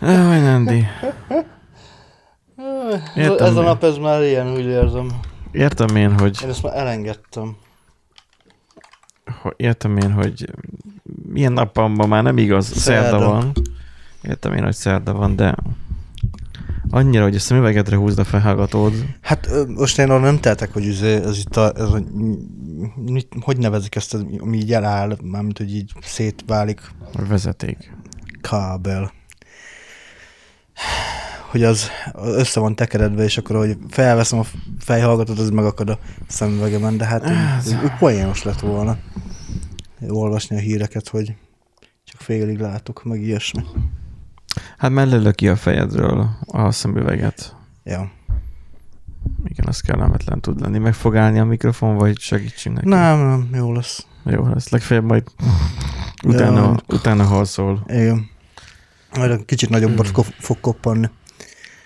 Jaj, Nandi. Értem ez a nap, ez már ilyen, úgy érzem. Értem én, hogy, Én ezt már elengedtem. értem én, hogy milyen napamban már nem igaz, szerda, Szerda. van. Értem én, hogy szerda van, de annyira, hogy a szemüvegedre húzd a felhallgatód. Hát most én arra nem teltek, hogy izé, ez itt a, ez a, mit, hogy nevezik ezt, ami így eláll, mármint, hogy így szétválik A vezeték. Kábel. Hogy az össze van tekeredve, és akkor, hogy felveszem a fejhallgatót, az megakad a szemüvegemen, de hát Ez- ez úgy poénos lett volna olvasni a híreket, hogy csak félig látok, meg ilyesmi. Hát mellőle ki a fejedről a szemüveget. Ja. Igen, az kellemetlen tud lenni. Meg fog állni a mikrofon, vagy segítsünk neki? Nem, nem, jó lesz. Jó, lesz legfeljebb majd utána, Ja. utána halszol, Igen. Majd kicsit nagyobbat ko- fog koppanni.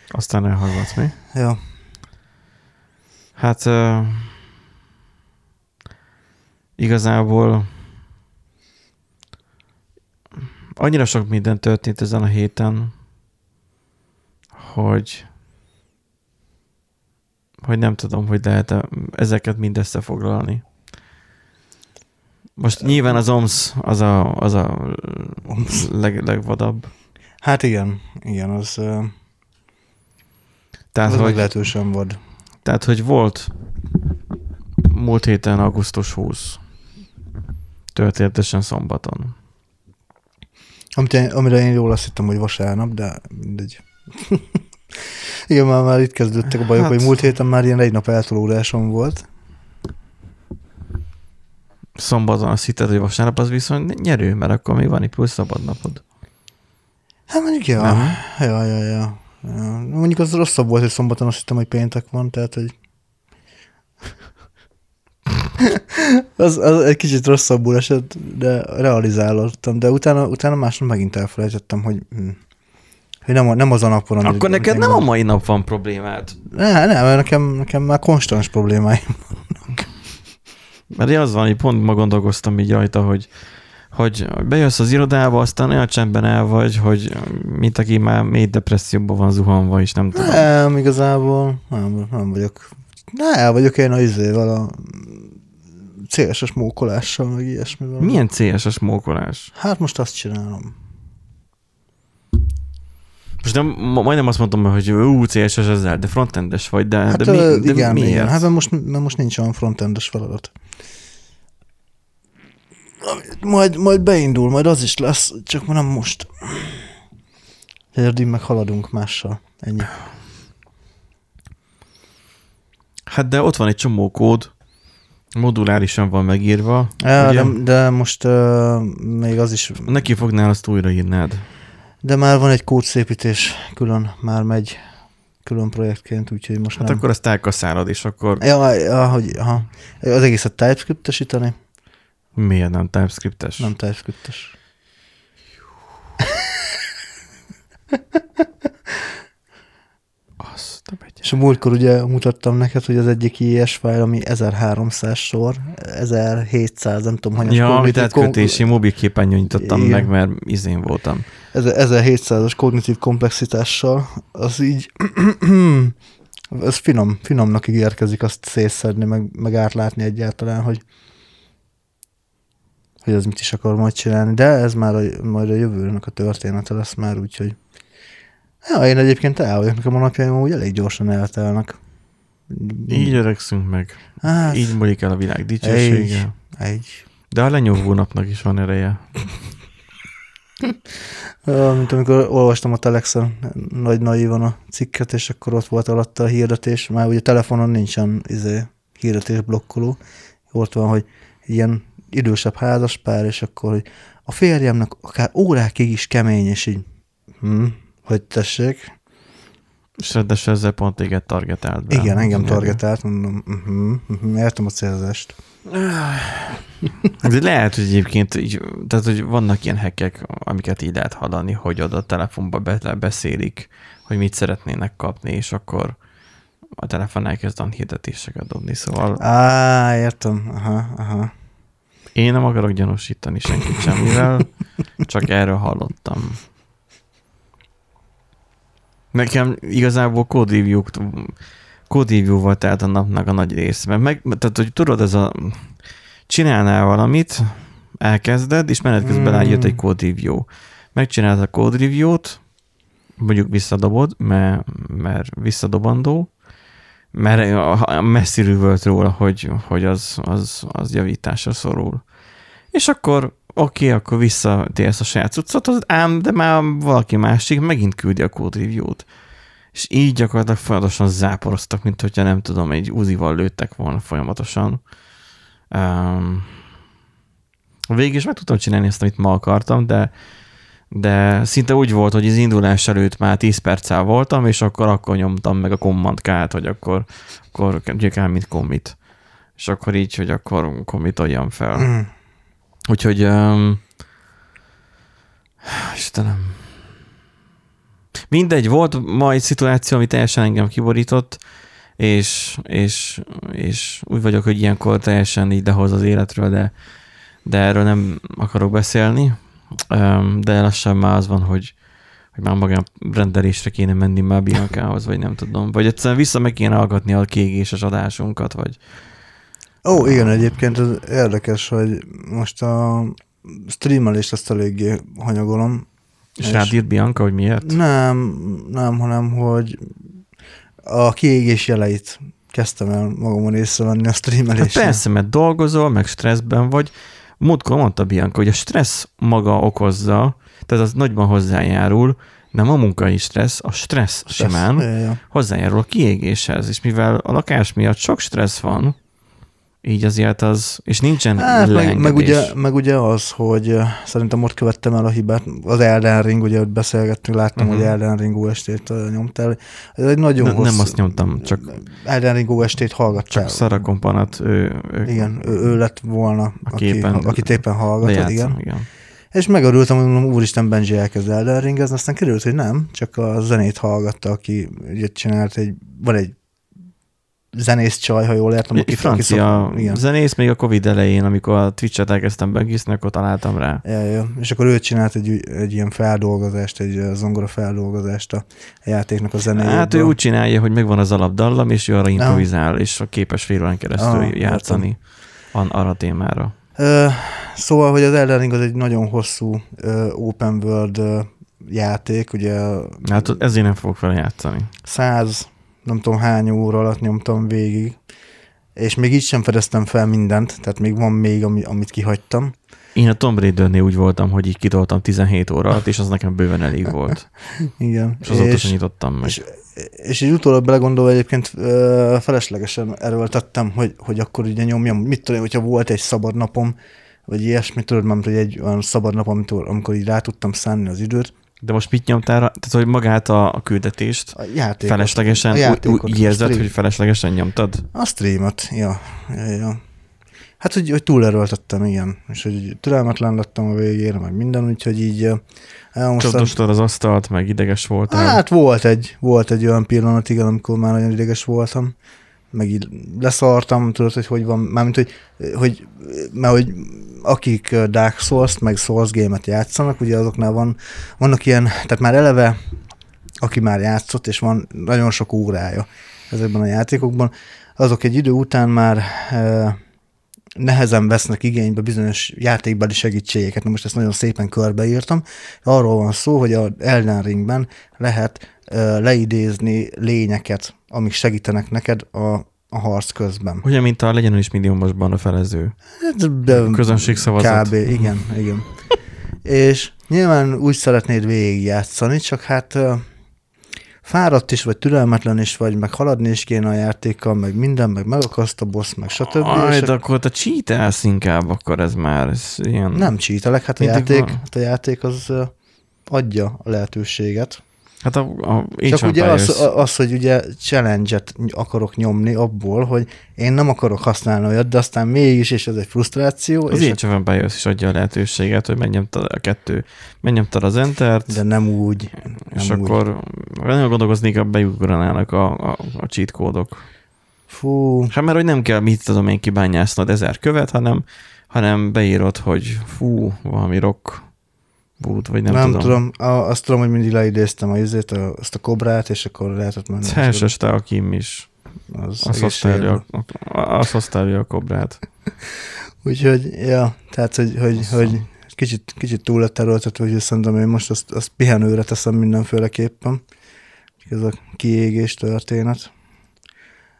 aztán elhallgatsz, mi? Ja. Hát uh, igazából annyira sok minden történt ezen a héten, hogy hogy nem tudom, hogy lehet -e ezeket mind összefoglalni. Most nyilván az OMS az a, az a leg, legvadabb. Hát igen, igen, az, Tehát, az hogy, meglehetősen vad. Tehát, hogy volt múlt héten augusztus 20, történetesen szombaton. Amit én, amire én jól azt hittem, hogy vasárnap, de mindegy. igen, már, már itt kezdődtek a bajok, Hát- hogy múlt héten már ilyen egy nap eltolódásom volt. Szombaton azt hitted, hogy vasárnap az viszont nyerő, mert akkor még van egy plusz szabad napod. Hát mondjuk, ja. Nem? Ja, ja, ja. ja. Mondjuk az rosszabb volt, hogy szombaton azt hittem, hogy péntek van, tehát, hogy az, az, egy kicsit rosszabbul esett, de realizálottam, de utána, utána másnap megint elfelejtettem, hogy, hm, hogy nem, nem az a nap van, Akkor amit neked nem a mai nap van problémád. Ne, nem, mert nekem, nekem már konstans problémáim. Mert én az van, hogy pont ma gondolkoztam így rajta, hogy, hogy bejössz az irodába, aztán olyan csendben el vagy, hogy mint aki már mély depresszióban van zuhanva, és nem tudom. Nem, igazából nem, nem vagyok. Ne, el vagyok én a izével, a CSS mókolással, meg ilyesmivel. Milyen CS-es mókolás? Hát most azt csinálom. Most nem, ma- majdnem azt mondtam, hogy ú, CSS ezzel, de frontendes vagy, de, Hát de, mi, de igen, miért? igen. Hát mert most, mert most nincs olyan frontendes feladat. Majd, majd beindul, majd az is lesz, csak nem most. Addig meg haladunk mással. Ennyi. Hát de ott van egy csomó kód, modulárisan van megírva. Ja, ugye? de, de most uh, még az is, Neki fognál azt újraírnád. de már van egy kódszépítés, külön már megy, külön projektként, úgyhogy most Hát nem. akkor azt elkaszálod, és akkor Ja, ja, hogy, aha. Az egészet TypeScript-esíteni, miért nem TypeScriptes? nem TypeScript-es. Azt a. És a múltkor ugye mutattam neked, hogy az egyik IS fájl, ami 1300 sor, 1700, nem tudom, hanyas Ja, amit kognitív kom- átkötési mobilképen nyitottam Igen. meg, mert izén voltam. Ezer- 1700-as kognitív komplexitással, az így, ez finom, finomnak ígérkezik azt szétszedni, meg, meg átlátni egyáltalán, hogy hogy az mit is akar majd csinálni, de ez már a, majd a jövőnek a története lesz már, úgyhogy ja, én egyébként el vagyok, nekem a napjaim úgy elég gyorsan eltelnek. Így öregszünk meg. hát, Így múlik el a világ dicsősége. egy. De a lenyugvó napnak is van ereje. Mint amikor olvastam a Telexen nagy naívan a cikket, és akkor ott volt alatta a hirdetés, már ugye telefonon nincsen izé, hirdetés blokkoló, ott van, hogy ilyen idősebb házaspár, és akkor, hogy a férjemnek akár órákig is kemény, és így, hm, hogy tessék. És ráadásul ezzel pont téged targetált be. Igen, engem targetált, mondom, uh-huh, uh-huh, értem a célzást. De lehet, hogy egyébként így, tehát, hogy vannak ilyen hackek, amiket így lehet hallani, hogy oda a telefonba be, beszélik, hogy mit szeretnének kapni, és akkor a telefon elkezd hirdetéseket dobni, szóval Á, értem, aha, aha. Én nem akarok gyanúsítani senkit semmivel, csak erről hallottam. Nekem igazából code review volt tehát a napnak a nagy részben. Meg, tehát, hogy tudod, ez a csinálnál valamit, elkezded, és menet közben mm. rájött egy code review. Megcsinálod a code review-t, mondjuk visszadobod, mert, mert visszadobandó, mert messziről volt róla, hogy, hogy az, az, az javításra szorul. És akkor oké, okay, akkor visszatérsz a saját cuccot, ám, de már valaki másik megint küldi a code review-t. És így gyakorlatilag folyamatosan záporoztak, mint hogyha nem tudom, egy uzival lőttek volna folyamatosan. Um, végig is meg tudtam csinálni ezt, amit ma akartam, de de szinte úgy volt, hogy az indulás előtt már 10 perccel voltam, és akkor akkor nyomtam meg a command k hogy akkor, akkor el, mint commit. És akkor így, hogy akkor oljam fel. Mm. Úgyhogy um, Istenem. Mindegy, volt ma egy szituáció, ami teljesen engem kiborított, és, és, és úgy vagyok, hogy ilyenkor teljesen így dehoz az életről, de, de erről nem akarok beszélni, de lassan már az van, hogy, hogy már magán rendelésre kéne menni már Biancához, vagy nem tudom. Vagy egyszerűen vissza meg kéne hallgatni a kiégéses adásunkat, vagy... Ó, igen, egyébként ez érdekes, hogy most a streamelést azt eléggé hanyagolom. És, és rád írt Bianca, hogy miért? Nem, nem, hanem, hogy a kiégés jeleit kezdtem el magamon észrevenni a streamelésre. Hát persze, mert dolgozol, meg stresszben vagy, Múltkor mondta Bianca, hogy a stressz maga okozza, tehát az nagyban hozzájárul, nem a munkai stressz, a stressz, stressz simán ja, ja. hozzájárul a kiégéshez, és mivel a lakás miatt sok stressz van, így azért az, és nincsen hát, meg, meg, ugye, meg ugye az, hogy szerintem ott követtem el a hibát, az Elden Ring, ugye ott beszélgettünk, láttam, uh-huh. hogy mhm. Elden Ring OST-t nyomtál. Ez egy nagyon hossz... Nem azt nyomtam, csak Elden Ring OST-t hallgattál. Csak Sarah Kompanat, ő, ő, igen, ő, ő lett volna, a aki, képen, akit éppen hallgatod, igen. igen. És megörültem, hogy mondom, úristen, Benji elkezd Elden Ringezni, aztán kiderült, hogy nem, csak a zenét hallgatta, aki ugye csinált egy, van egy zenész csaj, ha jól értem. Aki francia aki szok, zenész, még a Covid elején, amikor a Twitch-et elkezdtem begészni, akkor találtam rá. Ja, ja. És akkor ő csinált egy, egy ilyen feldolgozást, egy zongora feldolgozást a játéknak a zenéjéből. Hát ő úgy csinálja, hogy megvan az alapdallam, és ő arra improvizál, ja. és képes fél órán keresztül ah, játszani an, arra témára. Uh, szóval, hogy az Elden Ring az egy nagyon hosszú uh, open world uh, játék, ugye... Hát ezért nem fogok fel játszani. 100 nem tudom hány óra alatt nyomtam végig, és még így sem fedeztem fel mindent, tehát még van még, ami, amit kihagytam. Én a Tomb raider úgy voltam, hogy így kitoltam 17 óra alatt, és az nekem bőven elég volt. Igen. És azóta sem nyitottam meg. És, és így utólag belegondolva egyébként feleslegesen erőltettem, hogy, hogy akkor ugye nyomjam, mit tudom, hogyha volt egy szabad napom, vagy ilyesmi, tudod, mert hogy egy olyan szabad nap, amikor, amikor így rá tudtam szánni az időt, de most mit nyomtál? Tehát, hogy magát a, a küldetést a játékot, feleslegesen, a játékot, úgy érzed, hogy feleslegesen nyomtad? A streamet, ja. ja, ja. Hát, hogy, hogy túlerőltettem, igen. És hogy türelmetlen lettem a végére, meg minden, úgyhogy így Csapdostad az asztalt, meg ideges voltál? Hát volt egy, volt egy olyan pillanat, igen, amikor már nagyon ideges voltam meg így leszartam, tudod, hogy hogy van, mármint, hogy, hogy mert hogy akik Dark Souls, meg Souls game-et játszanak, ugye azoknál van, vannak ilyen, tehát már eleve, aki már játszott, és van nagyon sok órája ezekben a játékokban, azok egy idő után már e, nehezen vesznek igénybe bizonyos játékbeli segítségeket. Na most ezt nagyon szépen körbeírtam. Arról van szó, hogy a Elden Ringben lehet leidézni lényeket amik segítenek neked a, a harc közben. Ugye, mint a legyen is milliómosban a felező. Hát, de közönség szavazat. Kb. igen, igen. És nyilván úgy szeretnéd végigjátszani, csak hát fáradt is, vagy türelmetlen is vagy, meg haladni is kéne a játékkal, meg minden, meg megakaszt a boss, meg stb. Aj, de akkor te cheatelsz inkább, akkor ez már ez ilyen... Nem cheatelek, hát a, játék, hát a játék az adja a lehetőséget. Hát a, a Csak ugye az, az, hogy ugye challenge-et akarok nyomni abból, hogy én nem akarok használni olyat, de aztán mégis, és ez egy frusztráció. Az és Age of Empires is adja a lehetőséget, hogy megnyomtad a kettő, megnyomtad az Entert. De nem úgy. Nem és úgy. akkor nagyon gondolkozni, hogy beugranának a, a, a cheat kódok. Fú. Hát mert hogy nem kell, mit tudom én kibányásznod ezer követ, hanem, hanem beírod, hogy fú, valami rock bút, vagy nem, Nem, tudom. tudom. A, azt tudom, hogy mindig leidéztem a izét, a, azt a kobrát, és akkor lehetett menni. Szerseste a Kim is. Az Azt egészségedre. osztálja, azt osztálja a kobrát. Úgyhogy, ja, tehát, hogy, hogy, hogy kicsit, kicsit túl lett erőltetve, hogy szerintem én most azt, azt pihenőre teszem mindenféleképpen. Ez a kiégés történet,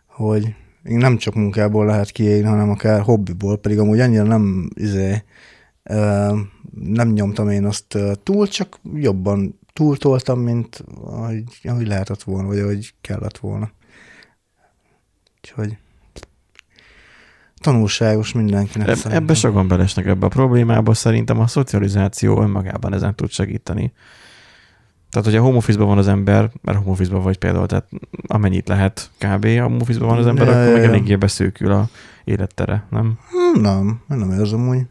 hogy nem csak munkából lehet kiégni, hanem akár hobbiból, pedig amúgy annyira nem, izé, nem nyomtam én azt túl, csak jobban túltoltam, mint ahogy, ahogy lehetett volna, vagy ahogy kellett volna. Úgyhogy tanulságos mindenkinek. Szerintem. ebbe sokan belesnek ebbe a problémába, szerintem a szocializáció önmagában ezen tud segíteni. Tehát, hogy a home office van az ember, mert home office vagy például, tehát amennyit lehet kb. a home office van az ember, Ja, akkor meg eléggé beszűkül a élettere, nem? Nem, nem érzem úgy.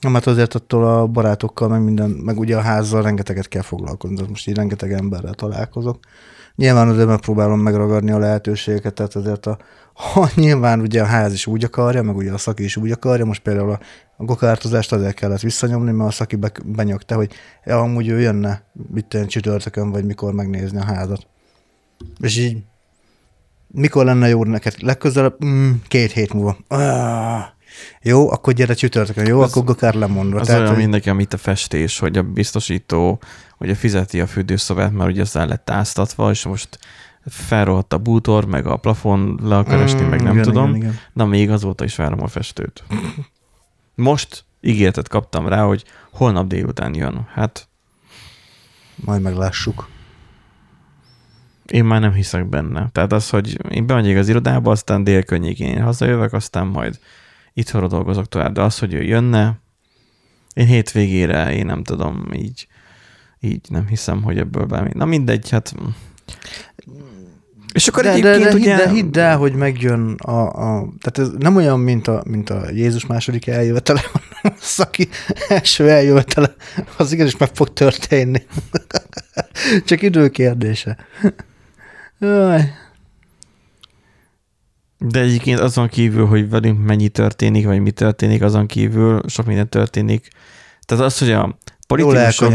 Nem, hát azért attól a barátokkal, meg minden, meg ugye a házzal rengeteget kell foglalkozni, tehát most így rengeteg emberrel találkozok. Nyilván azért megpróbálom megragadni a lehetőségeket, tehát azért a, ha nyilván ugye a ház is úgy akarja, meg ugye a szaki is úgy akarja, most például a, a gokártozást azért kellett visszanyomni, mert a szaki be, benyögte, hogy ja, amúgy ő jönne, tenni csütörtökön, vagy mikor megnézni a házat. És így mikor lenne jó neked? Legközelebb? Mm, két hét múlva. Ah, jó, akkor gyere csütörtökön. Jó, Az- akkor akár lemondva. Az Tehát, olyan mint nekem itt a festés, hogy a biztosító ugye fizeti a fürdőszobát, mert ugye az el lett áztatva, és most felrohadt a bútor, meg a plafon le akar esni, meg nem Mm, igen, tudom. Igen, igen. Na még azóta is várom a festőt. Most ígéretet kaptam rá, hogy holnap délután jön. Hát Majd meglássuk. én már nem hiszek benne. Tehát az, hogy én bemegyek az irodába, aztán dél környékén én hazajövök, aztán majd itthonra dolgozok tovább. De az, hogy ő jönne, én hétvégére, én nem tudom, így, így nem hiszem, hogy ebből bármi. Na mindegy, hát... És akkor de, de, egyébként de, ugye... hidd, de hidd el, hogy megjön a, a... Tehát ez nem olyan, mint a, mint a Jézus második eljövetele, hanem a szaki első eljövetele. Az igenis meg fog történni. Csak idő kérdése. Jaj. De egyébként azon kívül, hogy velünk mennyi történik, vagy mi történik, azon kívül sok minden történik. Tehát az, hogy a politikusok,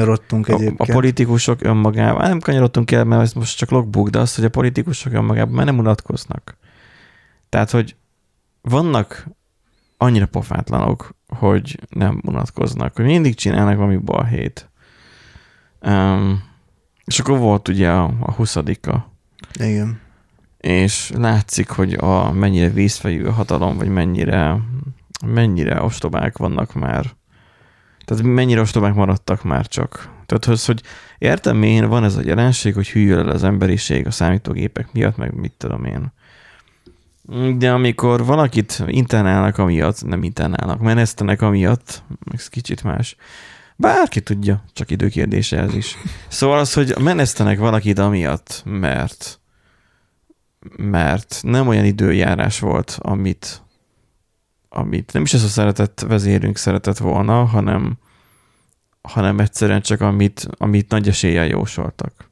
a, a politikusok önmagában, nem kanyarodtunk el, mert ez most csak logbook, de az, hogy a politikusok önmagában már nem unatkoznak. Tehát, hogy vannak annyira pofátlanok, hogy nem unatkoznak, hogy mindig csinálnak valami balhét. Um, és akkor volt ugye a, a 20 Igen. És látszik, hogy a mennyire vízfejű a hatalom, vagy mennyire, mennyire ostobák vannak már. Tehát mennyire ostobák maradtak már csak. Tehát az, hogy értem én, van ez a jelenség, hogy hűl el az emberiség a számítógépek miatt, meg mit tudom én. De amikor valakit internálnak amiatt, nem internálnak, menesztenek amiatt, ez kicsit más. Bárki tudja, csak időkérdése ez is. Szóval az, hogy menesztenek valakit amiatt, mert mert nem olyan időjárás volt, amit, amit nem is ez a szeretett vezérünk szeretett volna, hanem, hanem egyszerűen csak amit, amit nagy eséllyel jósoltak.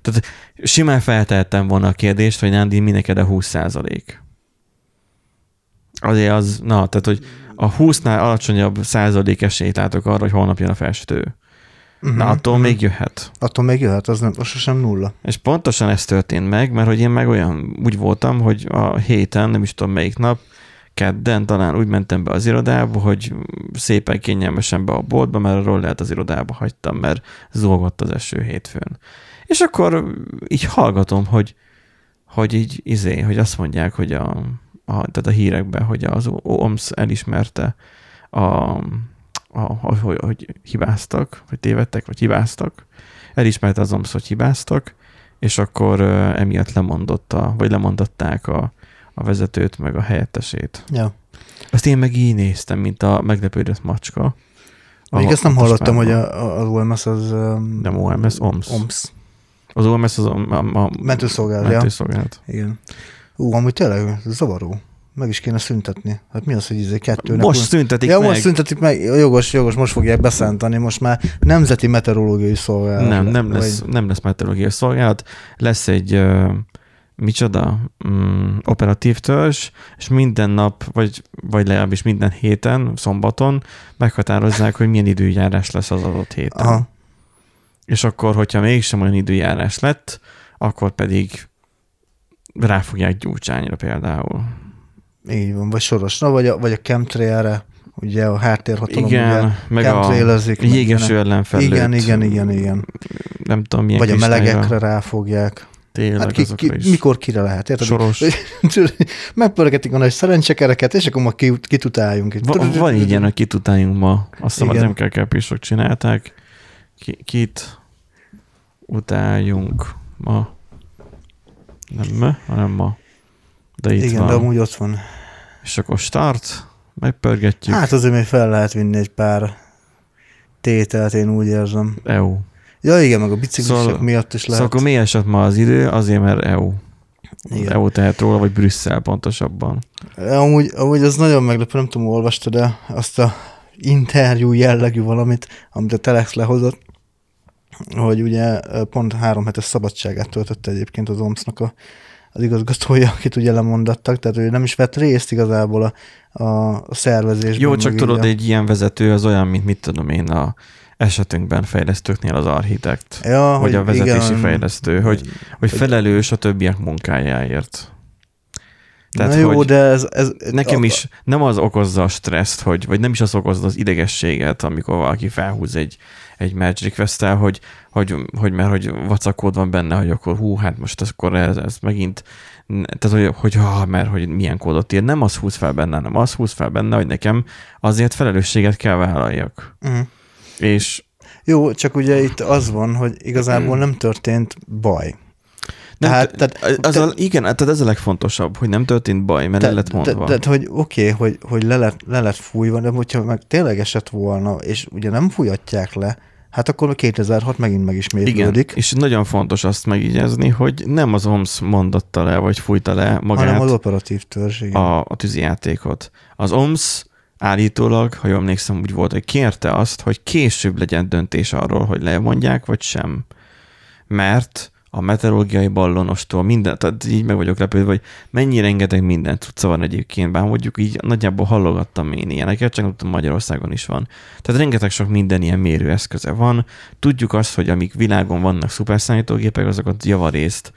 Tehát simán feltehettem volna a kérdést, hogy Nándi, mi neked a 20 százalék? Azért az, na, tehát, hogy a 20-nál alacsonyabb százalék esélyt látok arra, hogy holnap jön a festő. Uh-huh, Na, attól még jöhet. Attól még jöhet, az nem, az sosem nulla. És pontosan ez történt meg, mert hogy én meg olyan úgy voltam, hogy a héten, nem is tudom melyik nap, kedden talán úgy mentem be az irodába, hogy szépen kényelmesen be a boltba, mert a rollert az irodába hagytam, mert zúgott az eső hétfőn. És akkor így hallgatom, hogy, hogy így izé, hogy azt mondják, hogy a, a, tehát a hírekben, hogy az OMS elismerte a, a, hogy, hogy hibáztak, vagy tévedtek, vagy hibáztak. Elismerte az OMS, hogy hibáztak, és akkor emiatt lemondotta, vagy lemondották a, a vezetőt, meg a helyettesét. Ja. Azt én meg így néztem, mint a meglepődött macska. Még ezt nem hallottam, hogy a, az OMS az... Nem OMS, OMS. OMS. Az OMS az a, a, a Mentőszolgálat, ja. mentőszolgálat. Igen. Ú, amúgy tényleg zavaró. Meg is kéne szüntetni. Hát mi az, hogy izé kettőnek... Most szüntetik ja, meg. most szüntetik meg. Jogos, jogos, most fogják beszántani. Most már Nemzeti Meteorológiai Szolgálat. Nem, nem lesz, Vagy, nem lesz meteorológiai szolgálat. Lesz egy ö, micsoda, mm, operatív törzs, és minden nap, vagy, vagy legalábbis minden héten, szombaton meghatározzák, hogy milyen időjárás lesz az adott héten. Aha. És akkor, hogyha mégsem olyan időjárás lett, akkor pedig ráfogják gyúcsányra például. Így van, vagy Sorosra, vagy a, vagy a chemtrailre, ugye a háttérhatalom igen, ugye meg a jégeső ellenfelőt. Igen, igen, igen, igen. Nem tudom, milyen Vagy a melegekre ráfogják. Tényleg, hát ki, ki, is. mikor kire lehet, érted? Soros. Megpörgetik a nagy szerencsekereket, és akkor ma kitutáljunk. Va, van ilyen, hogy kitutáljunk ma. Azt hiszem, nem kell kepisok csinálták. Ki, kit utáljunk ma. Nem ma, hanem ma. De itt Igen, van. de amúgy ott van. És akkor start, megpörgetjük. Hát azért még fel lehet vinni egy pár tételt, én úgy érzem. EU. Ja igen, meg a biciklisek szóval, miatt is lehet. Szóval akkor mi esett ma az idő? Azért, mert EU. Igen. EU tehet róla, vagy Brüsszel pontosabban. Amúgy, amúgy az nagyon meglepő, nem tudom, olvasta, de azt a interjú jellegű valamit, amit a Telex lehozott, hogy ugye pont három hetes szabadságát töltötte egyébként az OMS-nak a, az igazgatója, akit ugye lemondattak, tehát ő nem is vett részt igazából a, a, szervezésben. Jó, csak tudod, a... egy ilyen vezető az olyan, mint mit tudom én, a esetünkben fejlesztőknél az architekt, ja, vagy hogy a vezetési igen, fejlesztő, hogy, hogy felelős a többiek munkájáért. Tehát, Na jó, hogy de ez, ez... Nekem is nem az okozza a stresszt, hogy, vagy nem is az okozza az idegességet, amikor valaki felhúz egy, egy match request hogy, hogy, hogy, mert hogy vacakód van benne, hogy akkor hú, hát most akkor ez, ez megint, tehát hogy, hogy ha, mert hogy milyen kódot ír, nem az húz fel benne, nem az húz fel benne, hogy nekem azért felelősséget kell vállaljak. Uh-huh. És jó, csak ugye itt az van, hogy igazából nem történt baj. Tehát, tehát, az te, a, igen, tehát ez a legfontosabb, hogy nem történt baj, mert te, le lett mondva. Tehát, hogy oké, okay, hogy, hogy le, lett, le lett fújva, de hogyha meg tényleg esett volna, és ugye nem fújatják le, hát akkor 2006 megint megismétlődik. Igen, és nagyon fontos azt megígyezni, hogy nem az OMS mondotta le, vagy fújta le magát. Hanem az operatív törzs, igen. A, a tűzijátékot. Az OMS állítólag, ha jól emlékszem, úgy volt, hogy kérte azt, hogy később legyen döntés arról, hogy lemondják, vagy sem. Mert a meteorológiai ballonostól minden, tehát így meg vagyok lepődve, hogy mennyi rengeteg mindent tudsz van egyébként, bár mondjuk így nagyjából hallogattam én ilyeneket, csak tudom, Magyarországon is van. Tehát rengeteg sok minden ilyen mérőeszköze van. Tudjuk azt, hogy amik világon vannak szuperszállítógépek, azokat javarészt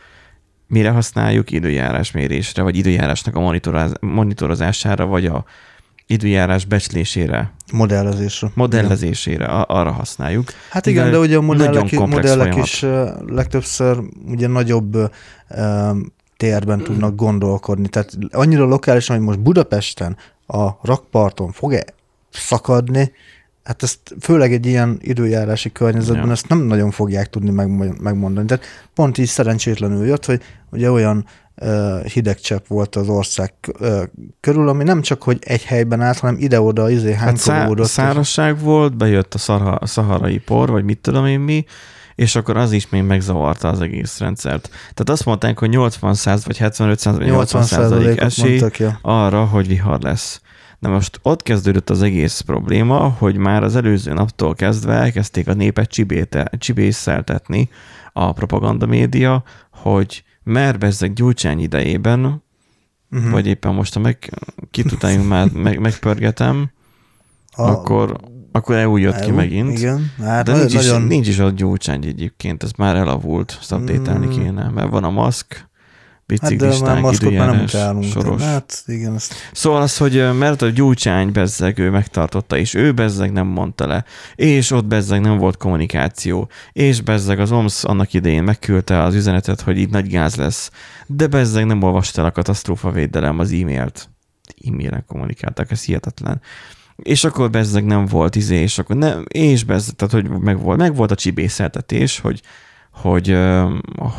mire használjuk? Időjárás mérésre, vagy időjárásnak a monitorozására, vagy a időjárás becslésére. Modellezésre. Modellezésére, a, arra használjuk. Hát igen, de, de ugye a modellek, modellek folyamat. is legtöbbször ugye nagyobb térben tudnak gondolkodni. Tehát annyira lokálisan, hogy most Budapesten a rakparton fog-e szakadni, hát ezt főleg egy ilyen időjárási környezetben ja. ezt nem nagyon fogják tudni megmondani. Tehát pont így szerencsétlenül jött, hogy ugye olyan hideg csepp volt az ország körül, ami nem csak, hogy egy helyben állt, hanem ide-oda izé hánykolódott. Hát szá- szárasság volt, bejött a szarha, szaharai por, vagy mit tudom én mi, és akkor az is még megzavarta az egész rendszert. Tehát azt mondták, hogy 80 száz vagy 75 száz vagy 80 százalék esély mondtak, ja. arra, hogy vihar lesz. Na most ott kezdődött az egész probléma, hogy már az előző naptól kezdve elkezdték a népet csibészeltetni a propaganda média, hogy mert bezzeg Gyurcsány idejében, uh-huh. vagy éppen most, ha meg kitutáljunk már, meg, megpörgetem, a, akkor, akkor EU jött EU, ki megint. Igen. Hát de nincs, nagyon... is, nincs is a Gyurcsány egyébként, ez már elavult, ezt update mm. kéne, mert van a maszk, biciklisták, hát időjárás, nem soros. Hát, igen, ezt... Szóval az, hogy mert a gyúcsány bezzeg ő megtartotta, és ő bezzeg nem mondta le, és ott bezzeg nem volt kommunikáció, és bezzeg az OMS annak idején megküldte az üzenetet, hogy itt nagy gáz lesz, de bezzeg nem olvasta el a katasztrófa védelem az e-mailt. E-mailen kommunikáltak, ez hihetetlen. És akkor bezzeg nem volt izé, és akkor nem, és bezzeg, tehát hogy meg volt, meg volt a csibészeltetés, hogy hogy,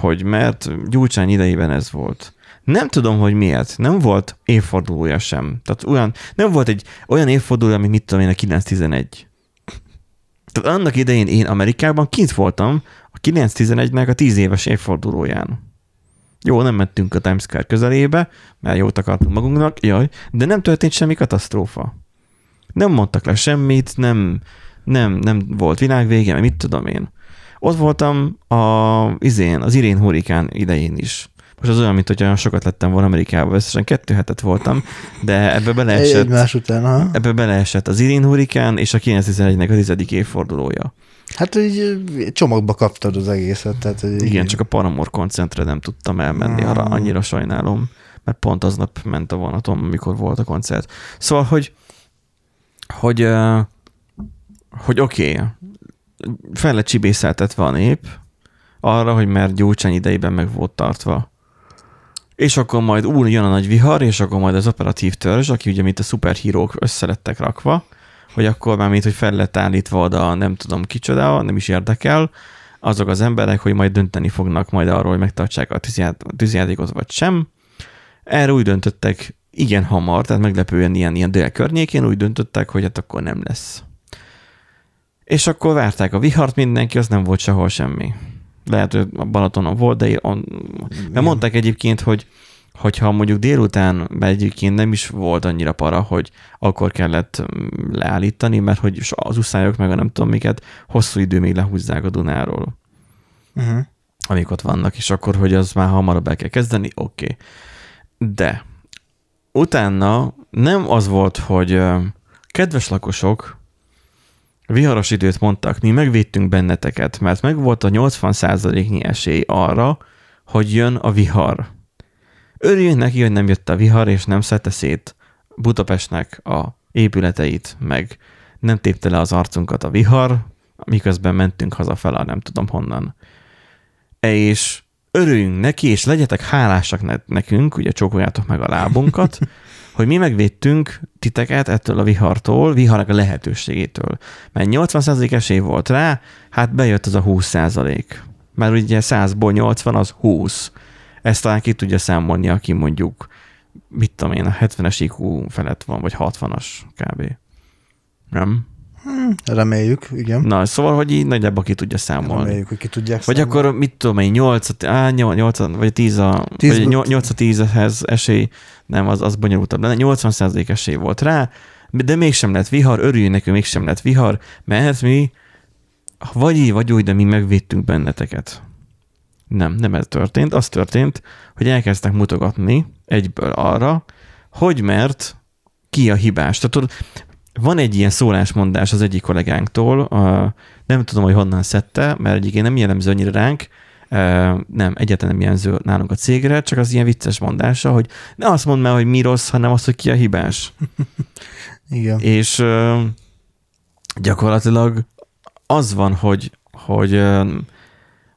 hogy mert Gyurcsány idejében ez volt. Nem tudom, hogy miért. Nem volt évfordulója sem. Tehát olyan, nem volt egy olyan évfordulója, mint mit tudom én, a 911. Tehát annak idején én Amerikában kint voltam a 911-nek a 10 éves évfordulóján. Jó, nem mentünk a Times Square közelébe, mert jót akartunk magunknak, jaj, de nem történt semmi katasztrófa. Nem mondtak le semmit, nem, nem, nem volt világvége, mert mit tudom én. Ott voltam a, izén, az Irén hurikán idején is. Most az olyan, mint hogy olyan sokat lettem volna Amerikában, összesen kettő hetet voltam, de ebbe beleesett, Egymás után, ha? ebbe beleesett az Irén hurikán és a 911-nek a tizedik évfordulója. Hát így csomagba kaptad az egészet. Tehát, hogy Igen, csak a Paramore koncertre nem tudtam elmenni, arra Ah. annyira sajnálom, mert pont aznap ment a vonatom, amikor volt a koncert. Szóval, hogy hogy, hogy oké, okay, fel lett csibészeltetve a nép arra, hogy mert Gyurcsány idejében meg volt tartva. És akkor majd úr jön a nagy vihar, és akkor majd az operatív törzs, aki ugye mint a szuperhírók összelettek rakva, hogy akkor már mint, hogy fel lett állítva oda, nem tudom kicsoda, nem is érdekel, azok az emberek, hogy majd dönteni fognak majd arról, hogy megtartsák a tűzját- tűzjátékot vagy sem. Erre úgy döntöttek igen hamar, tehát meglepően ilyen, ilyen dél környékén úgy döntöttek, hogy hát akkor nem lesz. És akkor várták a vihart mindenki, az nem volt sehol semmi. Lehet, hogy a Balatonon volt, de on, mert mondták egyébként, hogy hogyha mondjuk délután egyébként nem is volt annyira para, hogy akkor kellett mm, leállítani, mert hogy az uszályok meg a nem tudom miket hosszú idő még lehúzzák a Dunáról Uh-huh. amik ott vannak, és akkor, hogy az már hamarabb el kell kezdeni, oké. Okay. De utána nem az volt, hogy kedves lakosok, viharos időt mondtak, mi megvédtünk benneteket, mert meg volt a 80%-nyi esély arra, hogy jön a vihar. Örüljünk neki, hogy nem jött a vihar, és nem szedte szét Budapestnek a épületeit, meg nem tépte le az arcunkat a vihar, miközben mentünk hazafele, nem tudom honnan és örüljünk neki, és legyetek hálásak ne- nekünk, ugye csókoljátok meg a lábunkat, hogy mi megvédtünk titeket ettől a vihartól, viharnak a lehetőségétől. Mert 80% esély volt rá, hát bejött az a 20%. Mert ugye 100-ból 80 az 20. Ezt talán ki tudja számolni, aki mondjuk, mit tudom én, a 70-es IQ felett van, vagy 60-as kb. Nem? Reméljük, igen. Na, szóval, hogy így nagyjából ki tudja számolni. Reméljük, hogy ki tudják Vagy számolni. akkor mit tudom én, 8, á, 8 vagy 10 a, Tíz- vagy 8 a 10-hez esély, nem, az, az bonyolultabb, de 80% esély volt rá, de mégsem lett vihar, örüljünk nekünk, mégsem lett vihar, mert mi vagy így, vagy úgy, de mi megvédtünk benneteket. Nem, nem ez történt. Az történt, hogy elkezdtek mutogatni egyből arra, hogy mert ki a hibás. Tehát tudod, van egy ilyen szólásmondás az egyik kollégánktól, a, nem tudom, hogy honnan szedte, mert egyébként nem jellemző annyira ránk, e, nem, egyáltalán nem jellemző nálunk a cégre, csak az ilyen vicces mondása, hogy ne azt mondd már, hogy mi rossz, hanem azt, hogy ki a hibás. Igen. És gyakorlatilag az van, hogy, hogy,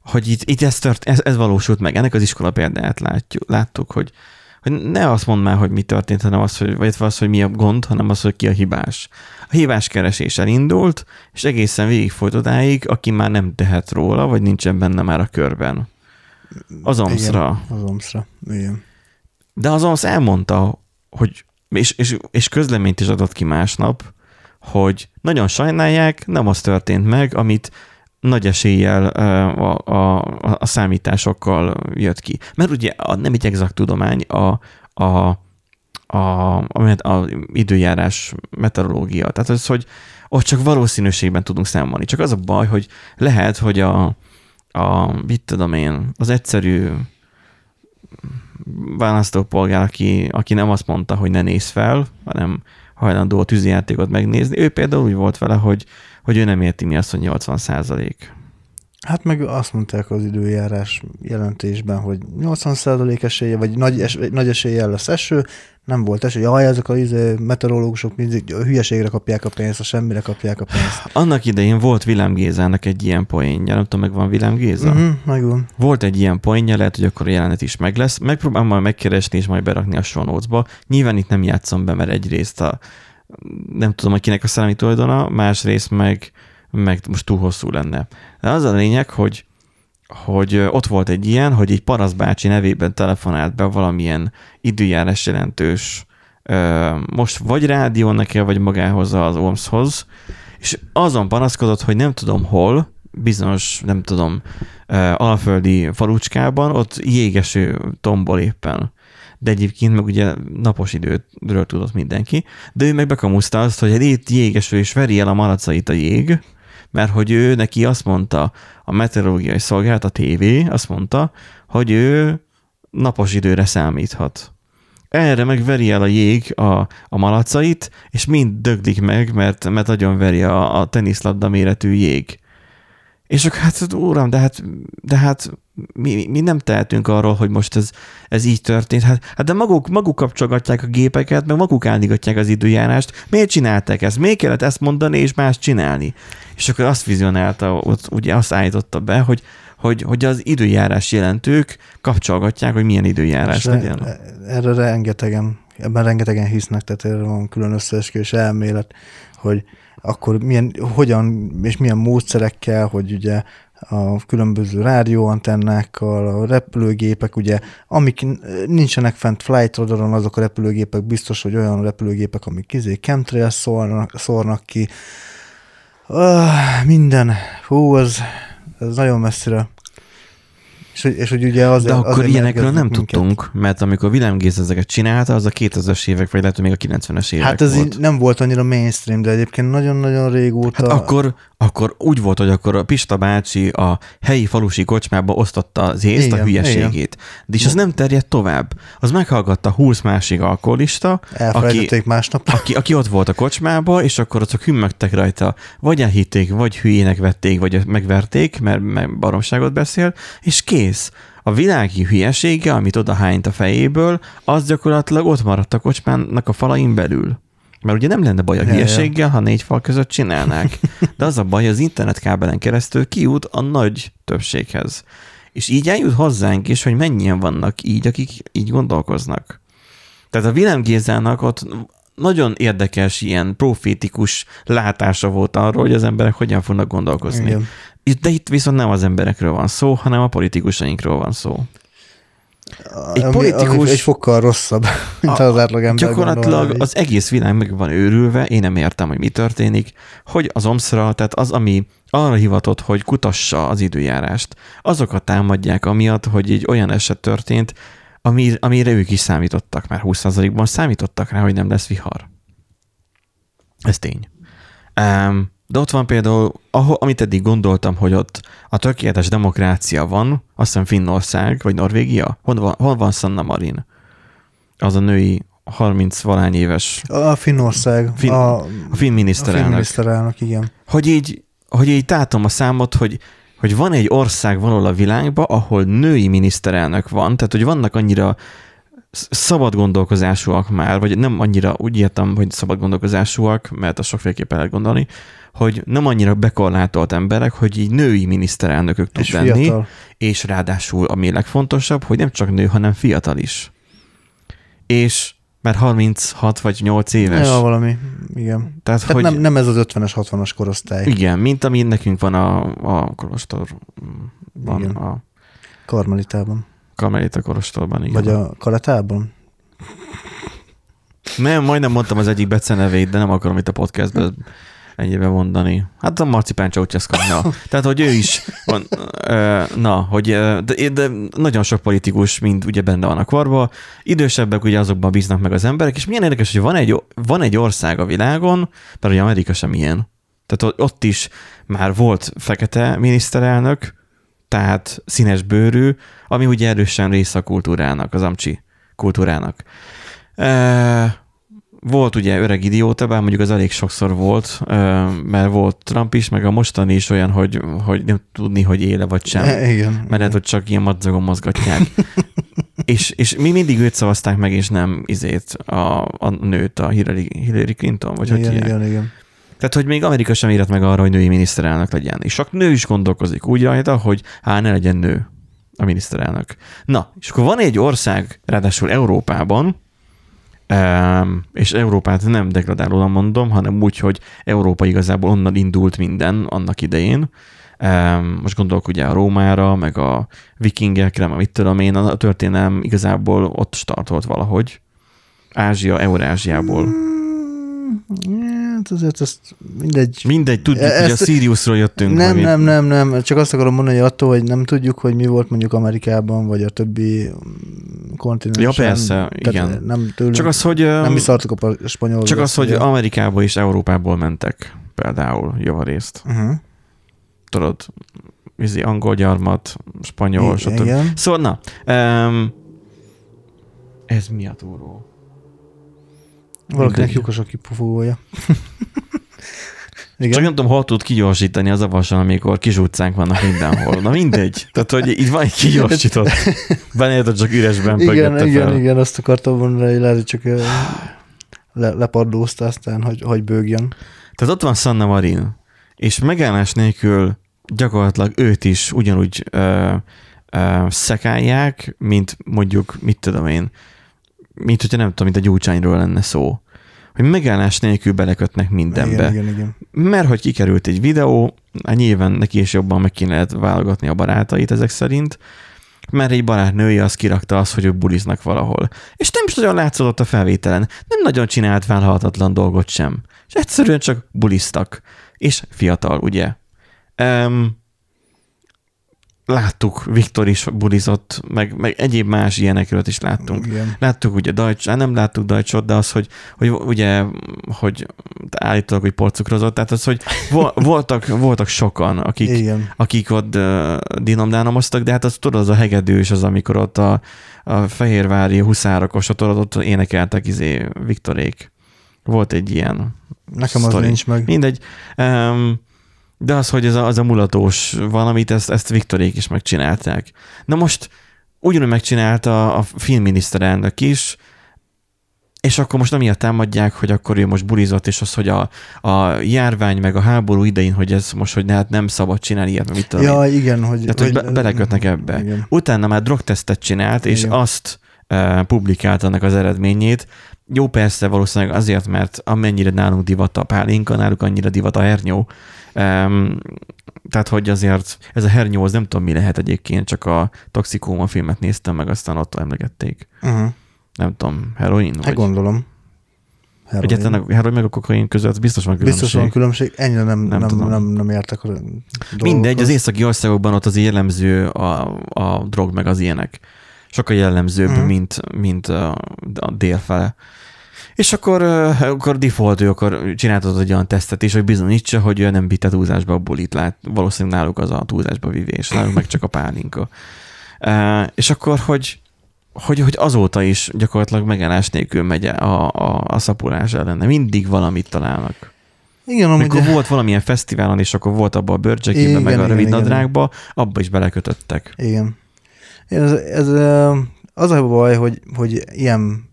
hogy itt, itt ez, tört, ez, ez valósult meg. Ennek az iskola példáját látjuk, láttuk, hogy ne azt mondd már, hogy mi történt, hanem az, hogy, vagy az, hogy mi a gond, hanem az, hogy ki a hibás. A hibás keresés elindult, és egészen végig folyt odáig, aki már nem tehet róla, vagy nincsen benne már a körben. Az omszra. Igen, az omszra. Igen. De az az elmondta, hogy, és, és, és közleményt is adott ki másnap, hogy nagyon sajnálják, nem az történt meg, amit nagy eséllyel a, a, a, számításokkal jött ki. Mert ugye a, nem egy exakt tudomány, a, a, a, a, a időjárás meteorológia. Tehát az, hogy ott csak valószínűségben tudunk számolni. Csak az a baj, hogy lehet, hogy a, a mit tudom én, az egyszerű választópolgár, aki, aki nem azt mondta, hogy ne néz fel, hanem hajlandó a tűzijátékot megnézni. Ő például úgy volt vele, hogy, hogy ő nem érti mi azt, hogy 80 százalék. Hát meg azt mondták az időjárás jelentésben, hogy 80% esélye, vagy nagy, es, nagy eséllyel lesz eső, nem volt eső. Jaj, ezek a izé, meteorológusok mindig hülyeségre kapják a pénzt, a semmire kapják a pénzt. Annak idején volt Vilám Gézának egy ilyen poénja, nem tudom, megvan Vilám Géza? Uh-huh, megvan. Volt egy ilyen poénja, lehet, hogy akkor a jelenet is meg lesz. Megpróbálom majd megkeresni és majd berakni a show notes-ba. Nyilván itt nem játszom be, mert egyrészt a, nem tudom, hogy kinek a szellemi tulajdona, másrészt meg, meg most túl hosszú lenne. De az a lényeg, hogy, hogy ott volt egy ilyen, hogy egy Parasz bácsi nevében telefonált be valamilyen időjárás jelentős most vagy rádiónak el, vagy magához az OMS-hoz, és azon panaszkodott, hogy nem tudom hol, bizonyos, nem tudom, alföldi falucskában, ott jégeső tombol éppen. De egyébként meg ugye napos időről tudott mindenki, de ő meg bekamuszta azt, hogy itt jégeső és veri el a malacait a jég, mert hogy ő neki azt mondta, a meteorológiai szolgálat, a TV azt mondta, hogy ő napos időre számíthat. Erre meg veri el a jég a, a malacait, és mind döglik meg, mert, mert nagyon veri a, a teniszlabda méretű jég. És akkor hát, uram, de hát, de hát mi, mi nem tehetünk arról, hogy most ez, ez így történt. Hát, hát de maguk, maguk kapcsolgatják a gépeket, meg maguk állítgatják az időjárást. Miért csinálták ezt? Miért kellett ezt mondani és más csinálni? És akkor azt vizionálta, ott ugye azt állította be, hogy, hogy, hogy az időjárás jelentők kapcsolgatják, hogy milyen időjárás legyen. Erre rengetegen, ebben rengetegen hisznek, tehát erre van külön összeesküvés elmélet, hogy akkor milyen, hogyan és milyen módszerekkel, hogy ugye a különböző rádióantennákkal, a repülőgépek, ugye, amik nincsenek fent flight radaron, azok a repülőgépek biztos, hogy olyan repülőgépek, amik izé chemtrail szórnak, szórnak ki. Uh, minden. Hú, az, ez nagyon messzire és, és hogy ugye az, De akkor ilyenekről nem minket. tudtunk, mert amikor Willem Gates ezeket csinálta, az a 2000-es évek, vagy lehet, hogy még a 90-es évek Hát ez volt. nem volt annyira mainstream, de egyébként nagyon-nagyon régóta. Hát akkor, akkor úgy volt, hogy akkor a Pista bácsi a helyi falusi kocsmába osztotta az észt, igen, a hülyeségét. Igen. De és az nem terjedt tovább. Az meghallgatta 20 másik alkoholista, aki, másnap. Aki, aki ott volt a kocsmába, és akkor azok hümmögtek rajta. Vagy elhitték, vagy hülyének vették, vagy megverték, mert, mert baromságot beszél, és kész. A világi hülyesége, amit oda hányt a fejéből, az gyakorlatilag ott maradt a kocsmának a falain belül. Mert ugye nem lenne baj a hülyeséggel, ha négy fal között csinálnák. De az a baj, az internetkábelen keresztül kiút a nagy többséghez. És így eljut hozzánk is, hogy mennyien vannak így, akik így gondolkoznak. Tehát a Willem Gézának ott nagyon érdekes ilyen profétikus látása volt arról, hogy az emberek hogyan fognak gondolkozni. Igen. De itt viszont nem az emberekről van szó, hanem a politikusainkról van szó. Egy ami, politikus... Ami egy fokkal rosszabb, mint a, az átlagember. Gyakorlatilag gondolni. az egész világ meg van őrülve, én nem értem, hogy mi történik, hogy az omszra, tehát az, ami arra hivatott, hogy kutassa az időjárást, azokat támadják amiatt, hogy egy olyan eset történt, ami, amire ők is számítottak, már 20%-ban számítottak rá, hogy nem lesz vihar. Ez tény. Um, de ott van például, ahol, amit eddig gondoltam, hogy ott a tökéletes demokrácia van, azt hiszem Finnország, vagy Norvégia. Hol van, hol van Sanna Marin? Az a női 30 valány éves. A Finnország. Fin, a, a finn miniszterelnök. A finn miniszterelnök, igen. Hogy így, hogy így tátom a számot, hogy, hogy van egy ország valahol a világban, ahol női miniszterelnök van, tehát hogy vannak annyira szabad gondolkozásúak már, vagy nem annyira úgy értem, hogy szabad gondolkozásúak, mert a sokféleképpen lehet gondolni, hogy nem annyira bekorlátolt emberek, hogy így női miniszterelnökök tud lenni, fiatal. és ráadásul ami legfontosabb, hogy nem csak nő, hanem fiatal is. És már 36 vagy 8 éves. Ja, valami, igen. Tehát, Tehát hogy, nem, nem ez az 50-es, 60-as korosztály. Igen, mint ami nekünk van a, a kolostorban. Igen. A Karmelitában. Karmelita kolostorban, igen. Vagy a Kaletában? Nem, majdnem mondtam az egyik becenevét, de nem akarom itt a podcastben ennyibe mondani. Hát a Marcipán na. Tehát, hogy ő is van, na, hogy de, de nagyon sok politikus mind ugye benne van a korban, idősebbek ugye azokban bíznak meg az emberek, és milyen érdekes, hogy van egy, van egy ország a világon, mert ugye Amerika sem ilyen. Tehát ott is már volt fekete miniszterelnök, tehát színes bőrű, ami ugye erősen része a kultúrának, az amcsi kultúrának. Volt ugye öreg idióta, bár mondjuk az elég sokszor volt, mert volt Trump is, meg a mostani is olyan, hogy, hogy nem tudni, hogy éle vagy sem. E, igen. Mert lehet, hogy csak ilyen madzagon mozgatják. és, és mi mindig őt szavazták meg, és nem izét a, a nőt, a Hillary, Hillary Clinton, vagy igen, hogy igen, igen. Tehát, hogy még Amerika sem írt meg arra, hogy női miniszterelnök legyen. És sok nő is gondolkozik úgy rajta, hogy hát ne legyen nő a miniszterelnök. Na, és akkor van egy ország, ráadásul Európában, és Európát nem degradálóan mondom, hanem úgy, hogy Európa igazából onnan indult minden annak idején. Most gondolok ugye a Rómára, meg a vikingekre, meg mit tudom én, a történelem igazából ott startolt valahogy. Ázsia, Eurázsiából. Hát azért ezt mindegy. Mindegy, tudjuk, ezt, hogy a Siriusról jöttünk. Nem, vagy nem, nem, nem, csak azt akarom mondani, hogy attól, hogy nem tudjuk, hogy mi volt mondjuk Amerikában, vagy a többi kontinensen. Ja, persze, igen. Nem tőlünk, csak az, hogy... Nem mi szartuk a spanyol. Csak az, hogy Amerikába és Európából mentek például javarészt. Uh-huh. Tudod, vízi angol gyarmat, spanyol, stb. Igen. Szóval na, um, Ez mi a túró? Valakinek lyukos a kipufója. Csak Igen. nem tudom, hol tud kigyorsítani az avasan, amikor kis utcánk vannak mindenhol. Na mindegy. Tehát, hogy itt van egy kigyorsított. Benne csak üresben Igen, pögette igen, fel. igen, azt akartam mondani, hogy lehet, hogy csak le, lepaddózta aztán, hogy, hogy bőgjön. Tehát ott van Sanna Marin, és megállás nélkül gyakorlatilag őt is ugyanúgy ö, ö, szekálják, mint mondjuk, mit tudom én, mint hogyha nem tudom, mint a gyúcsányról lenne szó. Hogy megállás nélkül belekötnek mindenbe. Igen, igen, igen. Mert hogy kikerült egy videó, hát nyilván neki is jobban meg kéne lehet válogatni a barátait ezek szerint, mert egy barátnője az kirakta azt, hogy ők buliznak valahol. És nem is nagyon látszott a felvételen. Nem nagyon csinált vállalhatatlan dolgot sem. És egyszerűen csak buliztak. És fiatal, ugye? Um, láttuk, Viktor is bulizott, meg, meg egyéb más ilyenekről is láttunk. igen. Láttuk ugye Deutsch, hát nem láttuk Deutschot, de az, hogy, hogy ugye, hogy állítólag, hogy porcukrozott, tehát az, hogy vo- voltak, voltak sokan, akik, Igen. akik ott uh, dinomdánamoztak, de hát az tudod, az a hegedűs, az amikor ott a, a fehérvári huszárokos, ott, ott énekeltek izé Viktorék. Volt egy ilyen Nekem az sztori. nincs meg. Mindegy. Um, de az, hogy ez a, az a mulatós valamit, ezt, ezt Viktorék is megcsinálták. Na most ugyanúgy megcsinálta a filmminiszterelnök is, és akkor most amiatt támadják, hogy akkor ő most bulizott, és az, hogy a, a járvány meg a háború idején, hogy ez most, hogy hát nem szabad csinálni ilyet, mit tudom én. Ja, igen, hogy... Tehát, hogy be- belekötnek ebbe. Igen. Utána már drogtesztet csinált, és Igen. azt uh, publikált annak az eredményét. Jó, persze valószínűleg azért, mert amennyire nálunk divat a pálinka, náluk annyira divat a hernyó. Um, tehát, hogy azért ez a hernyó, az nem tudom, mi lehet egyébként, csak a Toxikóma filmet néztem meg, aztán ott emlegették. Uh-huh. Nem tudom, heroin? Hát gondolom. Heroin. Egyetlen a heroin meg a kokain között biztos van különbség. Biztos van különbség, ennyire nem, Nem nem, nem, tudom. nem, nem értek a Mindegy, dolgokhoz. az északi országokban ott az jellemző a, a drog meg az ilyenek. Sokkal jellemzőbb, mm. mint, mint a, a délfele. És akkor, akkor default, ő akkor csináltatott egy olyan tesztet is, hogy bizonyítsa, hogy ő nem vitte túlzásba a bulit. Lát, valószínűleg náluk az a túlzásba vivés, náluk meg csak a pálinka. És akkor, hogy, hogy, hogy azóta is gyakorlatilag megállás nélkül megy a, a, a szapulás ellene. Mindig valamit találnak. Igen, amúgy, Amikor volt valamilyen fesztiválon, és akkor volt abban a bőrcsekében, meg a rövid igen. nadrágba, abba is belekötöttek. Igen. Ez, ez, az a baj, hogy, hogy ilyen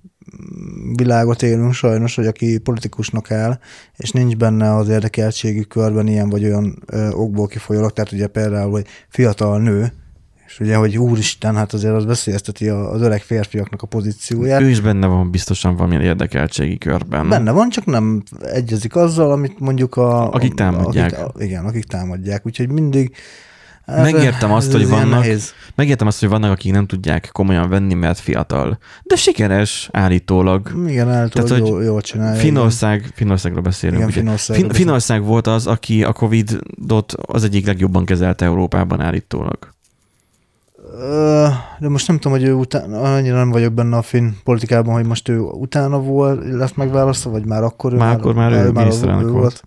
világot élünk sajnos, hogy aki politikusnak áll, és nincs benne az érdekeltségi körben ilyen vagy olyan ö, okból kifolyólag, tehát ugye például, hogy fiatal nő, és ugye, hogy úristen, hát azért az veszélyezteti az öreg férfiaknak a pozícióját. Ő is benne van biztosan valamilyen érdekeltségi körben. Benne van, csak nem egyezik azzal, amit mondjuk a... Akik támadják. Akik, igen, akik támadják. Úgyhogy mindig... Megértem azt, hogy vannak-. Megértem azt, hogy vannak, akik nem tudják komolyan venni, mert fiatal. De sikeres állítólag. Igen, állítólag Tehát, hogy jól, jól csinálja. Finnország, Finnországról beszélünk. Igen, ugye? Finnországról Fin. Finnország volt az, aki a Covid-ot az egyik legjobban kezelte Európában állítólag. De most nem tudom, hogy ő utána, annyira nem vagyok benne a finn politikában, hogy most ő utána volt, lesz megválasztva, vagy már akkor ő Már akkor már ő miniszterelnök volt.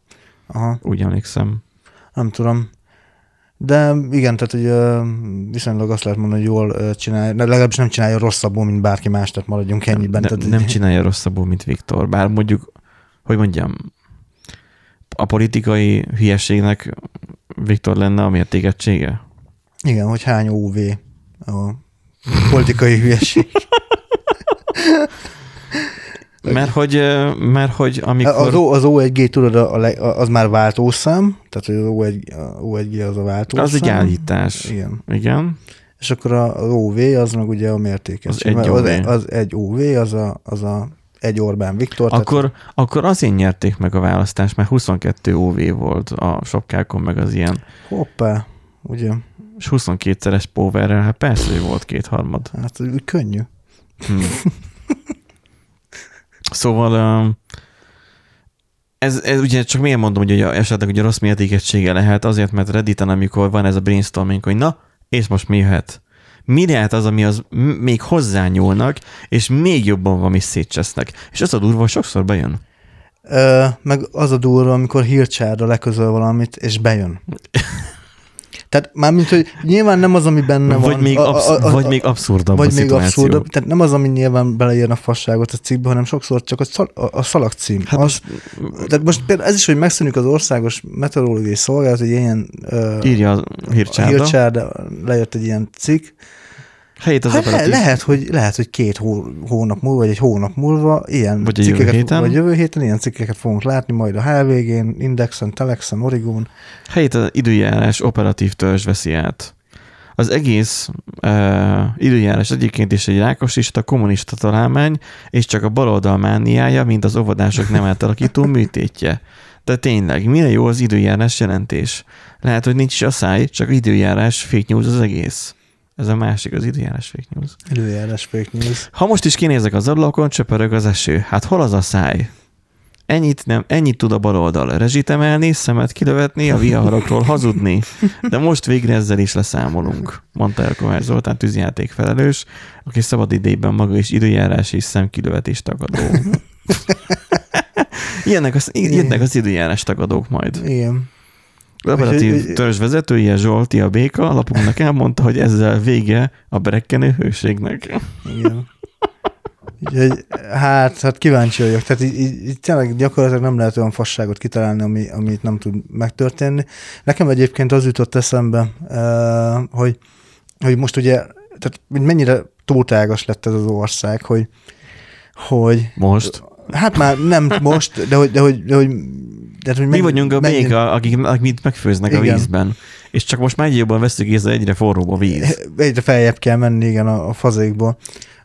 Aha, Úgy emlékszem. nem tudom. De igen, tehát hogy viszonylag azt lehet mondani, hogy jól csinálja, legalábbis nem csinálja rosszabbul, mint bárki más, tehát maradjunk ennyiben. Nem, tehát, nem csinálja rosszabbul, mint Viktor. Bár mondjuk, hogy mondjam, a politikai hülyeségnek Viktor lenne a mértékegysége? Igen, hogy hány OV a politikai hülyeség. Mert hogy, mert hogy amikor... Az, O, az O1G, tudod, a, a, az már váltószám, tehát hogy az O1, a O1G az a váltószám. az egy állítás. Igen. Igen. És akkor az OV az meg ugye a mértékegység. Az egy OV. Az, az egy OV, az a, az a egy Orbán Viktor. Akkor, akkor azért nyerték meg a választást, mert 22 OV volt a sopkákon, meg az ilyen. Tehát, hoppá, ugye? És 22-szeres powerrel, hát persze, hogy volt kétharmad. Hát könnyű. Hm. Szóval um, ez, ez ugye csak miért mondom, hogy esetleg ugye rossz mértékegysége lehet, azért, mert Redditen, amikor van ez a brainstorming, hogy na, és most mi jöhet? Mi lehet az, ami az még hozzányúlnak, és még jobban valami szétcsesznek. És az a durva, sokszor bejön. Ö, meg az a durva, amikor hírcsárra leközöl valamit, és bejön. Tehát mármint, hogy nyilván nem az, ami benne Vagy van. még, absz- vagy még abszurdabb vagy a még szituáció. abszurdabb. Tehát nem az, ami nyilván beleírna fasságot a cikkbe, hanem sokszor csak a, szal, a, a szalagcím. Hát az, tehát most például ez is, hogy megszűnik az országos meteorológiai szolgálat, egy ilyen uh, Írja a hírcsárda. hírcsárda, lejött egy ilyen cikk, Helyét az Hát le, lehet, hogy, lehet, hogy két hó, hónap múlva, vagy egy hónap múlva ilyen Vagy a jövő cikkeket, héten. vagy jövő héten ilyen cikkeket fogunk látni, majd a HVG-n, Indexen, Telexen, Origón. Helyét az időjárás operatív törzs veszi át. Az egész uh, időjárás egyébként is egy rákosista, kommunista találmány, és csak a baloldal mániája, mint az óvodások nem átalakító műtétje. De tényleg, mire jó az időjárás jelentés? Lehet, hogy nincs is a száj, csak időjárás fake news az egész. Ez a másik, az időjárás fake news. Időjárás fake news. Ha most is kinézek az ablakon, csöpörög az eső. Hát hol az a száj? Ennyit, nem, ennyit tud a baloldal. Rezsit emelni, szemet kilövetni, a viharokról hazudni. De most végre ezzel is leszámolunk, mondta el Kovács Zoltán tűzjáték felelős, aki szabad idejében maga is időjárás és szemkilövetés tagadó. Ilyenek az, ilyenek az időjárás tagadók majd. Igen. Az operatív Úgyhogy- törzs vezetője Zsolti a béka lapunknak elmondta, hogy ezzel vége a brekkenő hőségnek. Igen. Úgyhogy, hát, hát kíváncsi vagyok. Tehát így, így, így tényleg gyakorlatilag nem lehet olyan fasságot kitalálni, ami, amit nem tud megtörténni. Nekem egyébként az jutott eszembe, hogy, hogy most ugye, tehát mennyire tótágas lett ez az ország, hogy, hogy Most. Hát már nem most, de hogy, de hogy, de hogy, de hogy Mi mennyi- vagyunk a mennyi- béka, akik, akik megfőznek a Igen. vízben. És csak most már egyre jobban veszük észre, egyre forróbb a víz. egyre feljebb kell menni, igen, a, a fazékból,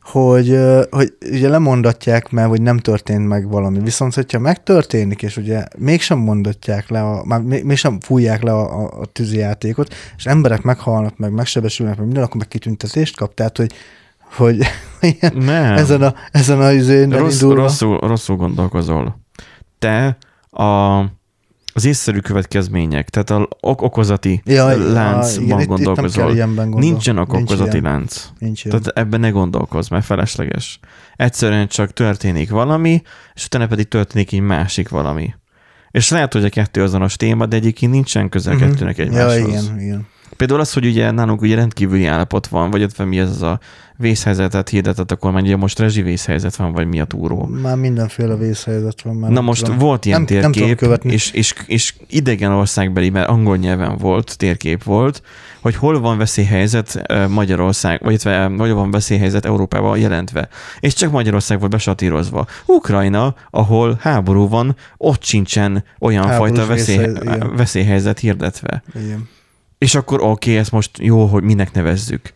hogy, hogy ugye lemondatják, mert hogy nem történt meg valami. Viszont, hogyha megtörténik, és ugye mégsem mondatják le, a, már még, mégsem fújják le a, a, a tűzijátékot, és emberek meghalnak, meg megsebesülnek, meg minden, akkor meg kitüntetést kap. Tehát, hogy, hogy Nem. ezen a, ezen a izén Rossz, rosszul, rosszul gondolkozol. Te a, az észszerű következmények, tehát a ok okozati Ja, láncban itt- itt nem gondolkozol. kell ilyenben gondol- Nincsen nincs ok-okozati ilyen. lánc. Nincs ilyen. Tehát ebben ne gondolkozz, mert felesleges. Egyszerűen csak történik valami, és utána pedig történik egy másik valami. És lehet, hogy a kettő azonos téma, de egyébként nincsen közel Mhm. kettőnek egymáshoz. Ja, igen, igen. Például az, hogy ugye nálunk ugye rendkívüli állapot van, vagy ott mi ez az a vészhelyzetet hirdetett a kormány, ugye most rezsi vészhelyzet van, vagy mi a túró. Már mindenféle vészhelyzet van. Már Na nem most tudom. volt ilyen nem, nem térkép, követni. és, és, és idegen országbeli, mert angol nyelven volt, térkép volt, hogy hol van veszélyhelyzet Magyarország, vagy hol van veszélyhelyzet Európában jelentve. És csak Magyarország volt besatírozva. Ukrajna, ahol háború van, ott sincsen olyan Háborús fajta veszély, veszélyhelyzet hirdetve. Igen. És akkor oké, okay, ezt most jó, hogy minek nevezzük.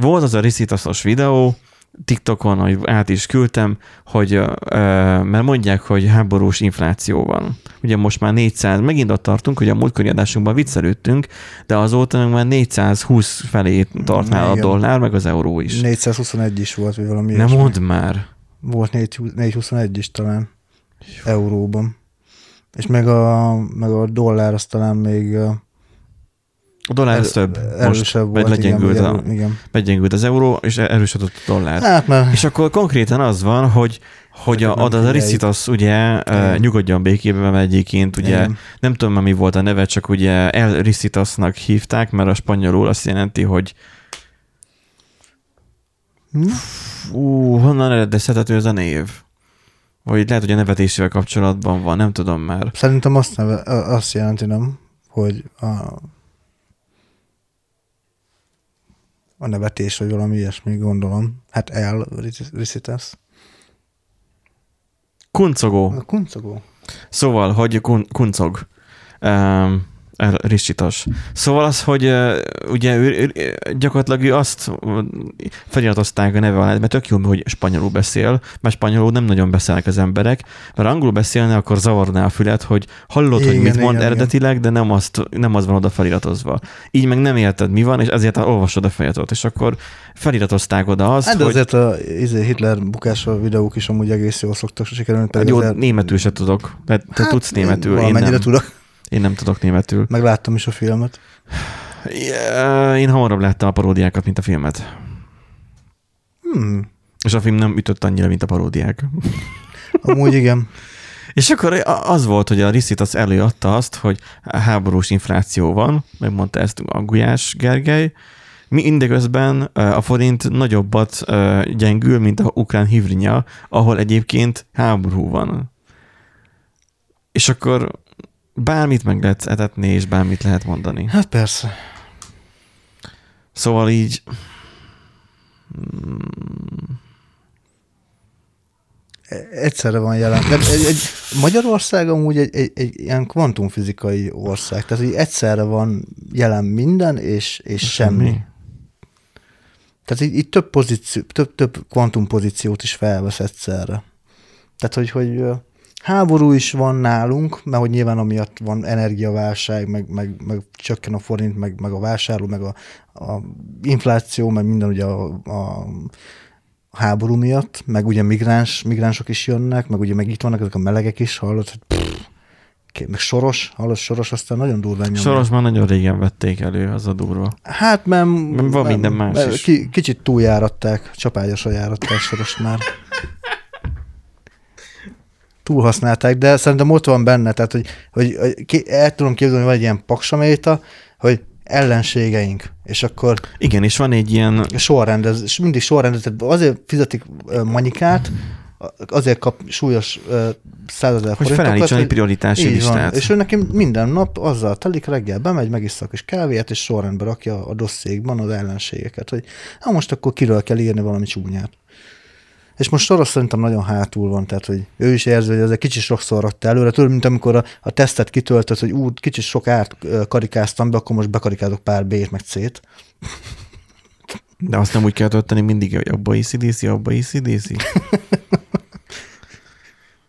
Volt az a Ricitaszos videó, TikTokon, hogy át is küldtem, hogy ö, mert mondják, hogy háborús infláció van. Ugye most már 400, megint ott tartunk, hogy a múltkori adásunkban viccelődtünk, de azóta meg már 420 felé tart már a dollár, meg az euró is. 421 is volt, vagy valami Nem mondd már. Volt 4 421 is talán euróban. És meg a, meg a dollár az talán még A dollár az erő- több most, erősebb vagy volt. legyengült, igen, a, igen. legyengült az euró, és erősödött a dollár. Hát már És akkor konkrétan az van, hogy hogy a, nem a, a figyeljük. Ricitasz ugye uh, nyugodjon békében, mert egyébként ugye Igen. nem tudom már mi volt a neve, csak ugye El Ricitasnak hívták, mert a spanyolul azt jelenti, hogy ú, honnan eredezhethető ez a név? Vagy lehet, hogy a nevetésével kapcsolatban van, nem tudom már. Szerintem azt, neve, azt jelenti, nem? Hogy a, a nevetés, vagy valami ilyesmi, gondolom. Hát el, Ricitas. Kuncogó. A kuncogó. Szóval, hogy kun, kuncog. Um, Ricsitas. Szóval az, hogy ugye ő, gyakorlatilag ő azt feliratozták a neve alá, mert tök jó, hogy spanyolul beszél, mert spanyolul nem nagyon beszélnek az emberek, mert angolul beszélne, akkor zavarná a fület, hogy hallod, Igen, hogy mit igen, mond igen. eredetileg, de nem, azt, nem az van oda feliratozva. Így meg nem érted, mi van, és ezért olvasod a feliratot, és akkor feliratozták oda azt, Hát hogy azért a izé, Hitler bukása videók is amúgy egész jól szoktak sikerülni. hát jó, azért- németül se tudok. Te, te Hát, tudsz németül, én nem. tudok. Én nem tudok németül. Megláttam is a filmet. Én hamarabb láttam a paródiákat, mint a filmet. Hmm. És a film nem ütött annyira, mint a paródiák. Amúgy igen. És akkor az volt, hogy a Riszit az előadta azt, hogy háborús infláció van, megmondta ezt a Gulyás Gergely, Mindeközben a forint nagyobbat gyengül, mint a ukrán hivrinya, ahol egyébként háború van. És akkor bármit meg lehet etetni, és bármit lehet mondani. Hát persze. Szóval így... Egyszerre van jelen. De egy, egy, Magyarország amúgy egy, egy, egy ilyen kvantumfizikai ország, tehát így egyszerre van jelen minden, és, és semmi. semmi. Tehát így, így több, pozíció, több, több kvantumpozíciót is felvesz egyszerre. Tehát, hogy, hogy háború is van nálunk, mert hogy nyilván amiatt van energiaválság, meg, meg, meg csökken a forint, meg, meg a vásárló, meg a, a infláció, meg minden ugye a, a háború miatt, meg ugye migráns, migránsok is jönnek, meg ugye meg itt vannak ezek a melegek is, hallod, hogy pff, meg Soros, hallod, Soros aztán nagyon durva nyomja. Soros már nagyon régen vették elő, az a durva. Hát, mert... mert van minden más mert is. Ki, kicsit túljáratták, csapágyasra járatták Soros már. Túlhasználták, de szerintem ott van benne, tehát, hogy, hogy, hogy el tudom képzelni, hogy van egy ilyen paksaméta, hogy ellenségeink, és akkor... Igen, és van egy ilyen... Sorrendez, és mindig sorrendez, azért fizetik Manikát, azért kap súlyos uh, százezer Hogy felállítson egy prioritási listát. És ő neki minden nap azzal telik, reggel bemegy, megiszza a kis kávéját, és sorrendbe rakja a dosszékban az ellenségeket, hogy hát most akkor kiről kell írni valami csúnyát. És most Soros szerintem nagyon hátul van, tehát hogy ő is érzi, hogy ez egy kicsit sokszor rakta előre, tudod, mint amikor a, a tesztet kitöltött, hogy ú, kicsit sok árt karikáztam be, akkor most bekarikázok pár B-t meg C-t. De azt nem úgy kell tölteni mindig, hogy abba ICDC, abba ICDC.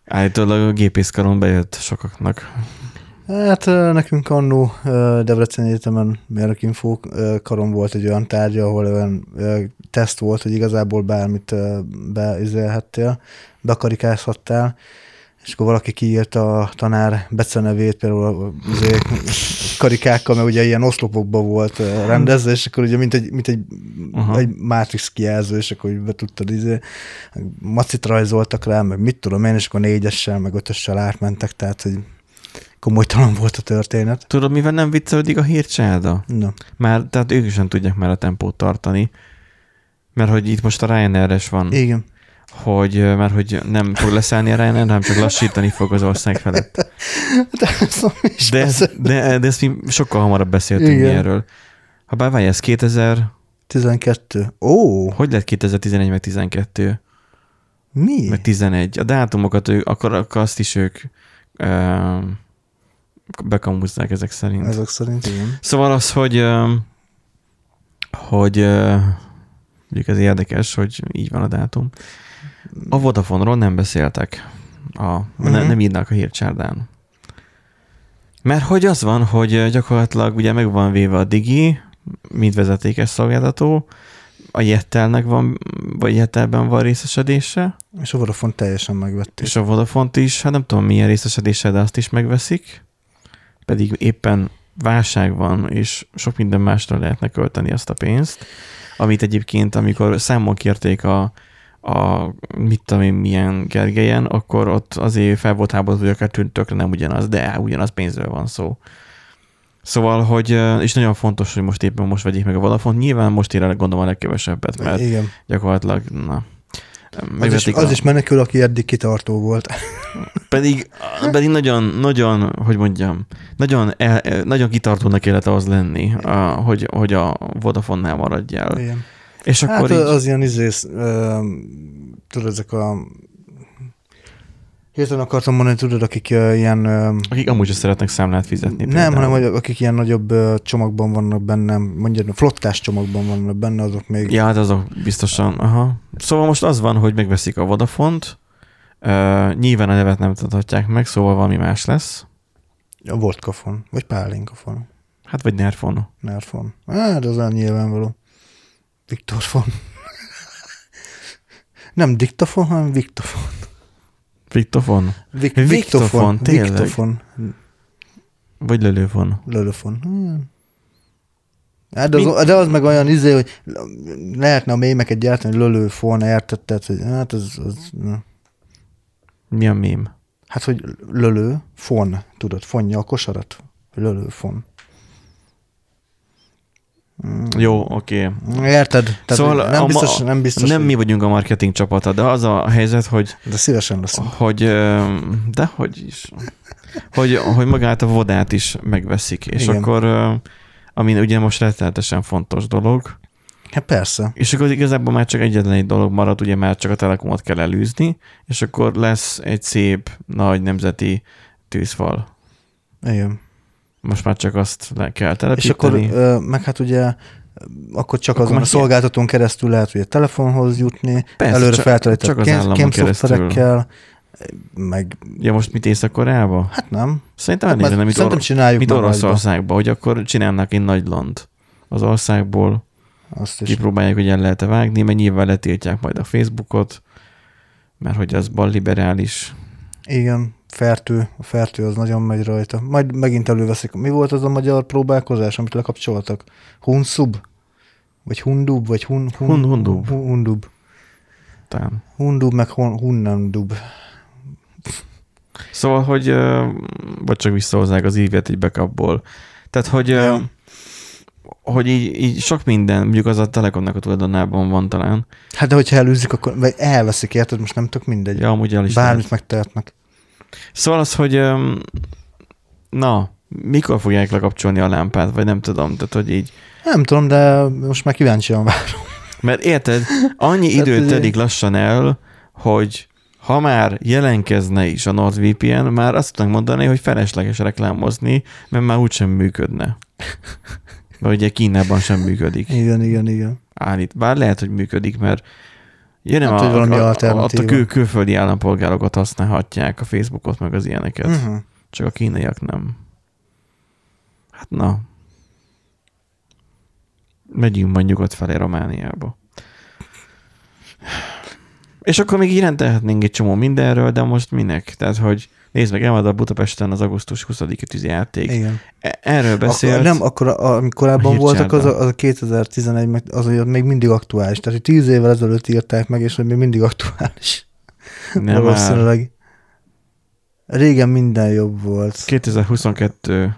Állítólag a gépészkaron bejött sokaknak. Hát nekünk annó Debrecen Egyetemen mérnökinfó karon volt egy olyan tárgya, ahol olyan teszt volt, hogy igazából bármit beizélhettél, bekarikázhattál, és akkor valaki kiírta a tanár becenevét, például azért karikákkal, mert ugye ilyen oszlopokban volt rendezve, és akkor ugye mint egy, mint egy, uh-huh. egy Matrix kijelző, és akkor be tudtad, izé, macit rajzoltak rá, meg mit tudom én, és akkor négyessel, meg ötössel átmentek, tehát hogy komolytalan volt a történet. Tudod, mivel nem viccelődik a hírcsáda? No. Már, tehát ők sem tudják már a tempót tartani, mert hogy itt most a Ryanair-es van. Igen hogy, mert hogy nem fog leszállni a Ryanair, hanem csak lassítani fog az ország felett. De, de, ez, de, de ezt mi sokkal hamarabb beszéltünk Igen. erről. Ha bár várj, ez 2000... 12. Ó! Hogy lett 2011 meg 12? Mi? Meg 11. A dátumokat, ők, akkor, akkor azt is ők uh, bekamúzzák ezek szerint. Ezek szerint, igen. Szóval az, hogy hogy mondjuk ez érdekes, hogy így van a dátum. A Vodafone-ról nem beszéltek. A, uh-huh. ne, nem írnak a hírcsárdán. Mert hogy az van, hogy gyakorlatilag ugye meg van véve a Digi, mint vezetékes szolgáltató, a Jettelnek van, vagy Jettelben van részesedése. És a Vodafone teljesen megvették. És a Vodafone is, hát nem tudom milyen részesedése, de azt is megveszik. Pedig éppen válság van, és sok minden másra lehetne költeni azt a pénzt, amit egyébként, amikor számon kérték a a mit tudom én milyen Gergelyen, akkor ott azért fel volt háborodva, hogy akár tökre nem ugyanaz, de ugyanaz pénzről van szó. Szóval, hogy, és nagyon fontos, hogy most éppen most vegyék meg a Vodafone. Nyilván most ér gondolom a legkevesebbet, mert Igen. gyakorlatilag, na, az is, az is menekül, aki eddig kitartó volt. Pedig, pedig nagyon, nagyon, hogy mondjam, nagyon, el, nagyon kitartónak kellett az lenni, a, hogy, hogy a Vodafone-nál maradjál. Igen. És hát akkor így... az ilyen izész, tudod, ezek a Hirtelen akartam mondani, tudod, akik uh, ilyen... Uh, akik amúgy is szeretnek számlát fizetni. Nem, például. hanem hogy akik ilyen nagyobb uh, csomagban vannak benne, mondjuk flottás csomagban vannak benne, azok még... Ja, hát azok biztosan, aha. Szóval most az van, hogy megveszik a Vodafont, uh, nyilván a nevet nem tudhatják meg, szóval valami más lesz. A vodkafon, vagy pálinkafon. Hát vagy nerfon. Nerfon. Hát az olyan nyilvánvaló. Viktorfon. Nem diktafon, hanem Viktofon. Viktofon? Vik- Viktofon, tényleg. Viktofon. Vagy lölőfon. Lölőfon. Hmm. Hát az, de az meg olyan izé, hogy lehetne a mémeket gyártani, hogy lölőfon, érted? Tehát, hogy hát az, az... Mi a mém? Hát, hogy lölő, fon, tudod, fonja a kosarat. Lölő, fon. Jó, oké. Okay. Érted? Tehát Szóval nem biztos, ma- nem biztos, Nem hogy- mi vagyunk a marketing csapata, de az a helyzet, hogy de szívesen leszünk. hogy, de hogy is, hogy, hogy magát a vodát is megveszik, és Igen. akkor, ami ugye most rettenetesen fontos dolog, Hát persze. és akkor igazából már csak egyetlen egy dolog marad, ugye már csak a telekomot kell elűzni, és akkor lesz egy szép, nagy nemzeti tűzfal. Igen. Most már csak azt le kell És telepíteni. akkor, ö, meg hát ugye, akkor csak Akkor azon a szolgáltatón keresztül lehet ugye telefonhoz jutni, Persze, előre csak- feltelített kémszoftverekkel, meg Ja, most mit Észak-Koreába? hát nem. Szerintem Hát elnézem, már mit, or- csináljuk mit. Oroszországba, hogy akkor csinálnak egy nagy land az országból, Azt is. kipróbálják, hogy el lehet-e vágni, mert nyilván letiltják majd a Facebookot, mert hogy az balliberális. Igen, fertő, a fertő az nagyon megy rajta. Majd megint előveszik. Mi volt az a magyar próbálkozás, amit lekapcsoltak? Hunsub? Vagy Hundub? Vagy hun, hun, Hun- Hundub. Hun, hundub. Talán. Hundub, meg hun, Hunnandub. Szóval, hogy vagy csak visszahozzák az ívet egy backupból. Tehát, hogy, Ja. hogy így, így sok minden, mondjuk az a Telekomnak a tulajdonában van talán. Hát de hogyha elűzik, akkor vagy elveszik, érted? Most nem tök mindegy. Ja, amúgy el is lehet. Bármit megtehetnek. Szóval az, hogy na, mikor fogják lekapcsolni a lámpát, vagy nem tudom, tehát, hogy így Nem tudom, de most már kíváncsian várom. Mert érted, annyi idő telik lassan el, hogy ha már jelenkezne is a NordVPN, már azt tudnak mondani, hogy felesleges reklámozni, mert már úgysem működne. Mert ugye Kínában sem működik. Igen, igen, igen. Állít. Bár lehet, hogy működik, mert jön Hát, a, hogy valami a, a, ott a alternatíva. kül, külföldi állampolgárokat használhatják a Facebookot, meg az ilyeneket. Uh-huh. Csak a kínaiak nem. Hát na. Megyünk majd nyugat felé Romániába. És akkor még így rendelhetnénk egy csomó mindenről, de most minek? Tehát, hogy nézd meg, elmad a Budapesten az augusztus 20-i tűzijáték. Igen. E- Erről beszélt. Akkor, nem, akkor a, ami korábban voltak, az a, az a 2011, meg az hogy még mindig aktuális. Tehát, hogy 10 évvel ezelőtt írták meg, és hogy még mindig aktuális. nem már Valószínűleg. Régen minden jobb volt. 2022.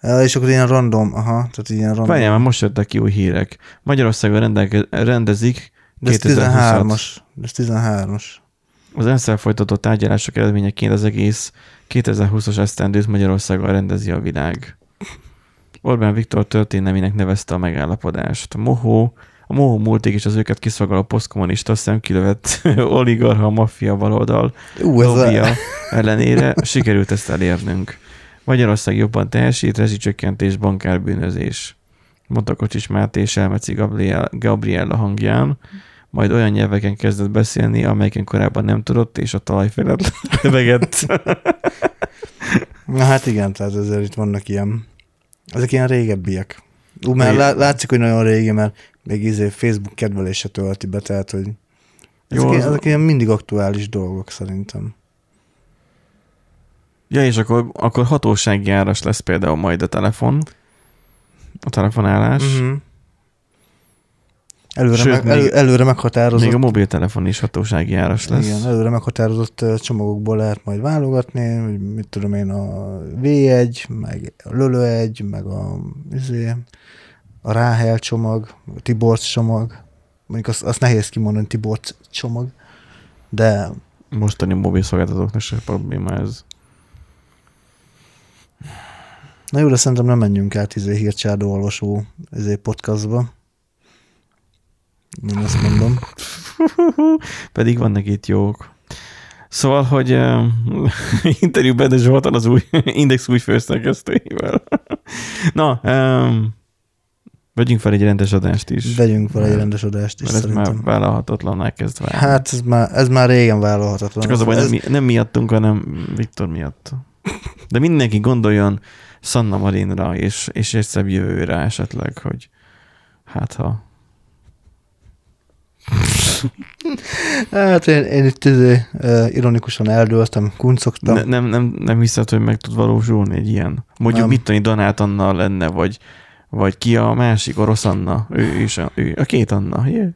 Ja, és akkor ilyen random, aha, tehát ilyen random. Várjál, már most jöttek ki új hírek. Magyarországon rendezik De ez 2026. 13-as. De ez 13-as. Az ENSZ-el folytatott tárgyalások eredményeként az egész 2020-as esztendőt Magyarországon rendezi a világ. Orbán Viktor történelminek nevezte a megállapodást. A Mohó, a Mohó múltig és az őket kiszolgáló posztkommunista szemkilövett oligarha maffia baloldal Ú, ez a... ellenére sikerült ezt elérnünk. Magyarország jobban teljesít, rezsicsökkentés, bankárbűnözés. Mondta Kocsis Máté és Elmeci Gabriel, Gabriella hangján, majd olyan nyelveken kezdett beszélni, amelyeken korábban nem tudott, és a talaj felett levegett. Na hát igen, tehát ezért itt vannak ilyen, ezek ilyen régebbiek. Ú, már Igen. lá- látszik, hogy nagyon régi, mert még izé Facebook kedvelése tölti be, tehát hogy ezek, Jó, ilyen, ezek ilyen mindig aktuális dolgok szerintem. ja, és akkor, akkor hatósági áras lesz például majd a telefon, a telefonálás. Uh-huh. Előre, Sőt, meg, elő, előre meghatározott, Még a mobiltelefon is hatósági áras lesz. igen, előre meghatározott csomagokból lehet majd válogatni, hogy mit tudom én, a V1, meg a Lölö 1, meg a, izé, a Ráhel csomag, a Tiborcs csomag. Mondjuk azt, azt nehéz kimondani, Tiborcs csomag. De Mostani mobil szolgáltatóknak se probléma ez. na jó, de szerintem nem menjünk át izé hírcsárdó olvasó izé podcastba. Én azt mondom. Pedig vannak itt jók. Szóval, hogy uh, interjú Bede Zsoltan az új Index új főszerkesztőjével. Na, um, vegyünk fel egy rendes adást is. Vegyünk fel egy rendes adást is ez már szerintem. vállalhatatlan elkezd válni. Hát ez már, ez már régen vállalhatatlan. Csak az a baj, ez, nem, mi- nem miattunk, hanem Viktor miatt. De mindenki gondoljon Sanna Marinra és, és egy szebb jövőre esetleg, hogy hát ha Hát én, én itt izé, ironikusan eldőltem, kuncogtam. ne, nem, nem, nem hiszed, hogy meg tud valósulni egy ilyen. Mondjuk Nem. mit tudni, Donát Anna lenne, vagy, vagy ki a másik, orosz Anna, ő is, a, ő, a két Anna, yeah.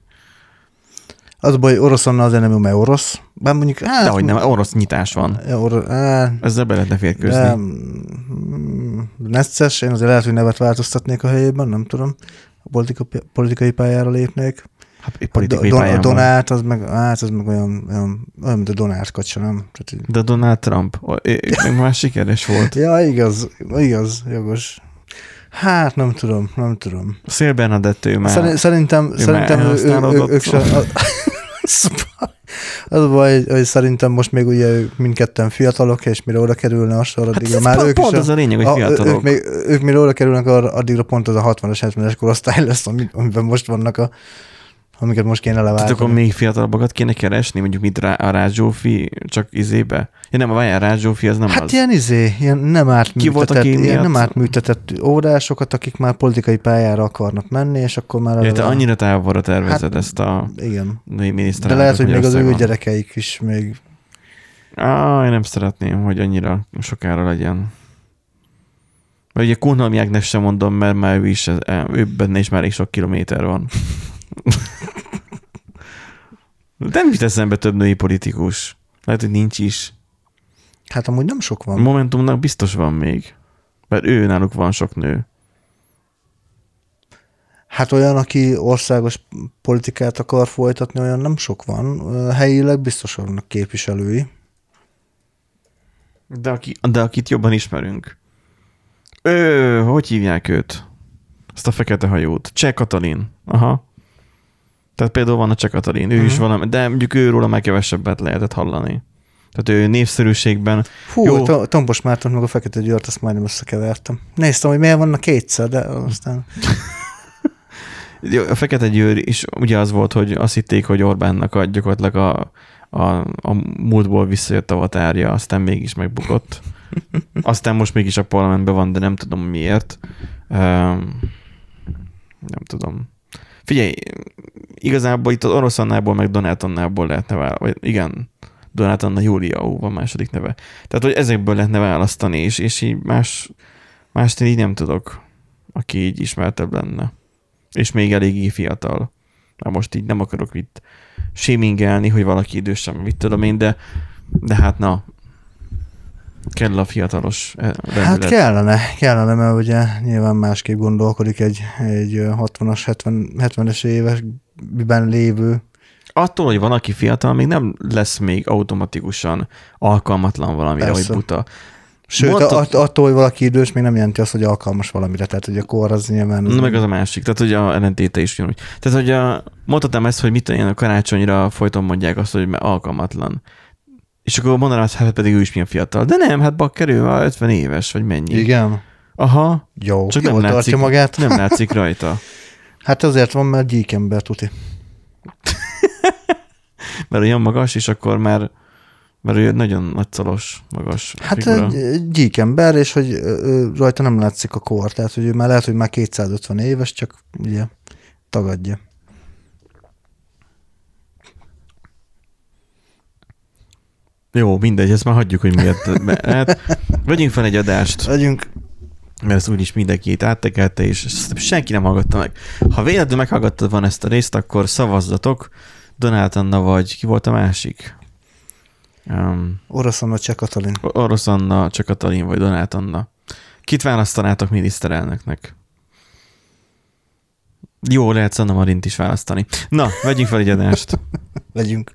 Az a baj, oroszonnal azért nem mert orosz. Bár mondjuk, hát... Dehogy nem, orosz nyitás van. Or, á, Ezzel be lehetne de, férkőzni. mm, necces, én azért lehet, hogy nevet változtatnék a helyében, nem tudom. A politika, politikai pályára lépnék. Hát politikai Don- pályán van. Donát, az meg, hát az meg olyan, olyan, olyan mint a Donát kacsa, nem? Tehát, így- De Donald Trump, ő- ő meg már sikeres volt. ja, igaz, igaz, jogos. Hát nem tudom, nem tudom. Szél Bernadett ő már. Szerint, szerintem, már szerintem ő, ő, ő, ők sem, az a baj, hogy, szerintem most még ugye ők mindketten fiatalok, és mire oda kerülne a sor, Hát addigra ez már pont, ők pont is az a lényeg, hogy a, fiatalok. ők, még, ők mire oda kerülnek, arra, addigra pont az a 60-as, 70-es korosztály lesz, ami- amiben most vannak a amiket most kéne Tehát leváltani. akkor még fiatalabbakat kéne keresni, mondjuk mint rá, a Rács Zsófi, csak izébe? Ja nem, várjál, Rács Zsófi az nem Hát az. ilyen izé, ilyen nem Ki volt, átműtetett, aki ilyen miatt- nem átműtetett órásokat, akik már politikai pályára akarnak menni, és akkor már... Ja, te annyira távolra tervezed Hát, ezt a Igen. női De lehet, hogy még az ő gyerekeik is még... Á, én nem szeretném, hogy annyira sokára legyen. Mert ugye Kunhalmi Ágnes sem mondom, mert már ő is, ő benne is már elég sok kilométer van. nem jut eszembe több női politikus. Lehet, hogy nincs is. Hát amúgy nem sok van. Momentumnak biztos van még. Mert ő náluk van sok nő. Hát olyan, aki országos politikát akar folytatni, olyan nem sok van. Helyileg biztos vannak képviselői. De, aki, de akit jobban ismerünk. Ő, hogy hívják őt? Azt a fekete hajót. Cseh Katalin. Aha. Tehát például van a Cseh Katalin, ő uh-huh. is Mhm. valami, de mondjuk őróla már kevesebbet lehetett hallani. Tehát ő népszerűségben, Fú, Jó. To- Tombos Márton meg a Fekete Győrt, azt majdnem összekevertem. Néztem, hogy miért vannak kétszer, de aztán... A Fekete Győr is ugye az volt, hogy azt hitték, hogy Orbánnak a, gyakorlatilag a, a, a múltból visszajött avatárja, aztán mégis megbukott. Aztán most mégis a parlamentben van, de nem tudom miért. Um, nem tudom. Figyelj, igazából itt az orosz Annából, meg Donát Annából lehetne választani. Igen, Donát Anna Júlia Ó, van második neve. Tehát, hogy ezekből lehetne választani, és, és így más, mást én így nem tudok, aki így ismertebb lenne. És még eléggé fiatal. Már most így nem akarok itt shamingelni, hogy valaki idősebb, mit tudom én, de, de hát na, kell a fiatalos eh, lendület. Hát kellene, kellene, mert ugye nyilván másképp gondolkodik egy, egy ö, 60-as, 70, 70-es évesben lévő. Attól, hogy van, aki fiatal, még nem lesz még automatikusan alkalmatlan valamire, Persze. hogy buta. Sőt, Mondtad- att, attól, hogy valaki idős, még nem jelenti azt, hogy alkalmas valamire. Tehát, hogy a kor az nyilván... Na, meg az a másik, tehát hogy a ellentéte is ugyanúgy. Tehát, hogy a, mondhatom ezt, hogy mit én, a karácsonyra folyton mondják azt, hogy alkalmatlan. És akkor mondanám azt, hát pedig ő is milyen fiatal. De nem, hát bakker, ő már 50 éves, vagy mennyi. Igen. Aha, Jó, Csak Csak nem jól látszik. tartja magát. nem látszik rajta. Hát azért van, mert gyíkember tuti. Mert olyan magas, és akkor már mert ő nagyon nagyszalos, magas Hát figura. egy gyíkember, és hogy rajta nem látszik a kor. Tehát, hogy ő már lehet, hogy már 250 éves, csak ugye tagadja. Jó, mindegy, ezt már hagyjuk, hogy miért. Hát, vegyünk fel egy adást, Legyünk, mert ezt úgyis mindenki itt áttekelte, és senki nem hallgatta meg. Ha véletlenül meghallgattad van ezt a részt, akkor szavazzatok. Donát Anna vagy, ki volt a másik? Um, orosz Anna Cseh Katalin. Orosz Anna, csak Katalin vagy Donát Anna. Kit választanátok miniszterelnöknek? Jó, lehet Sanna Marint is választani. Na, vegyünk fel egy adást. Legyünk.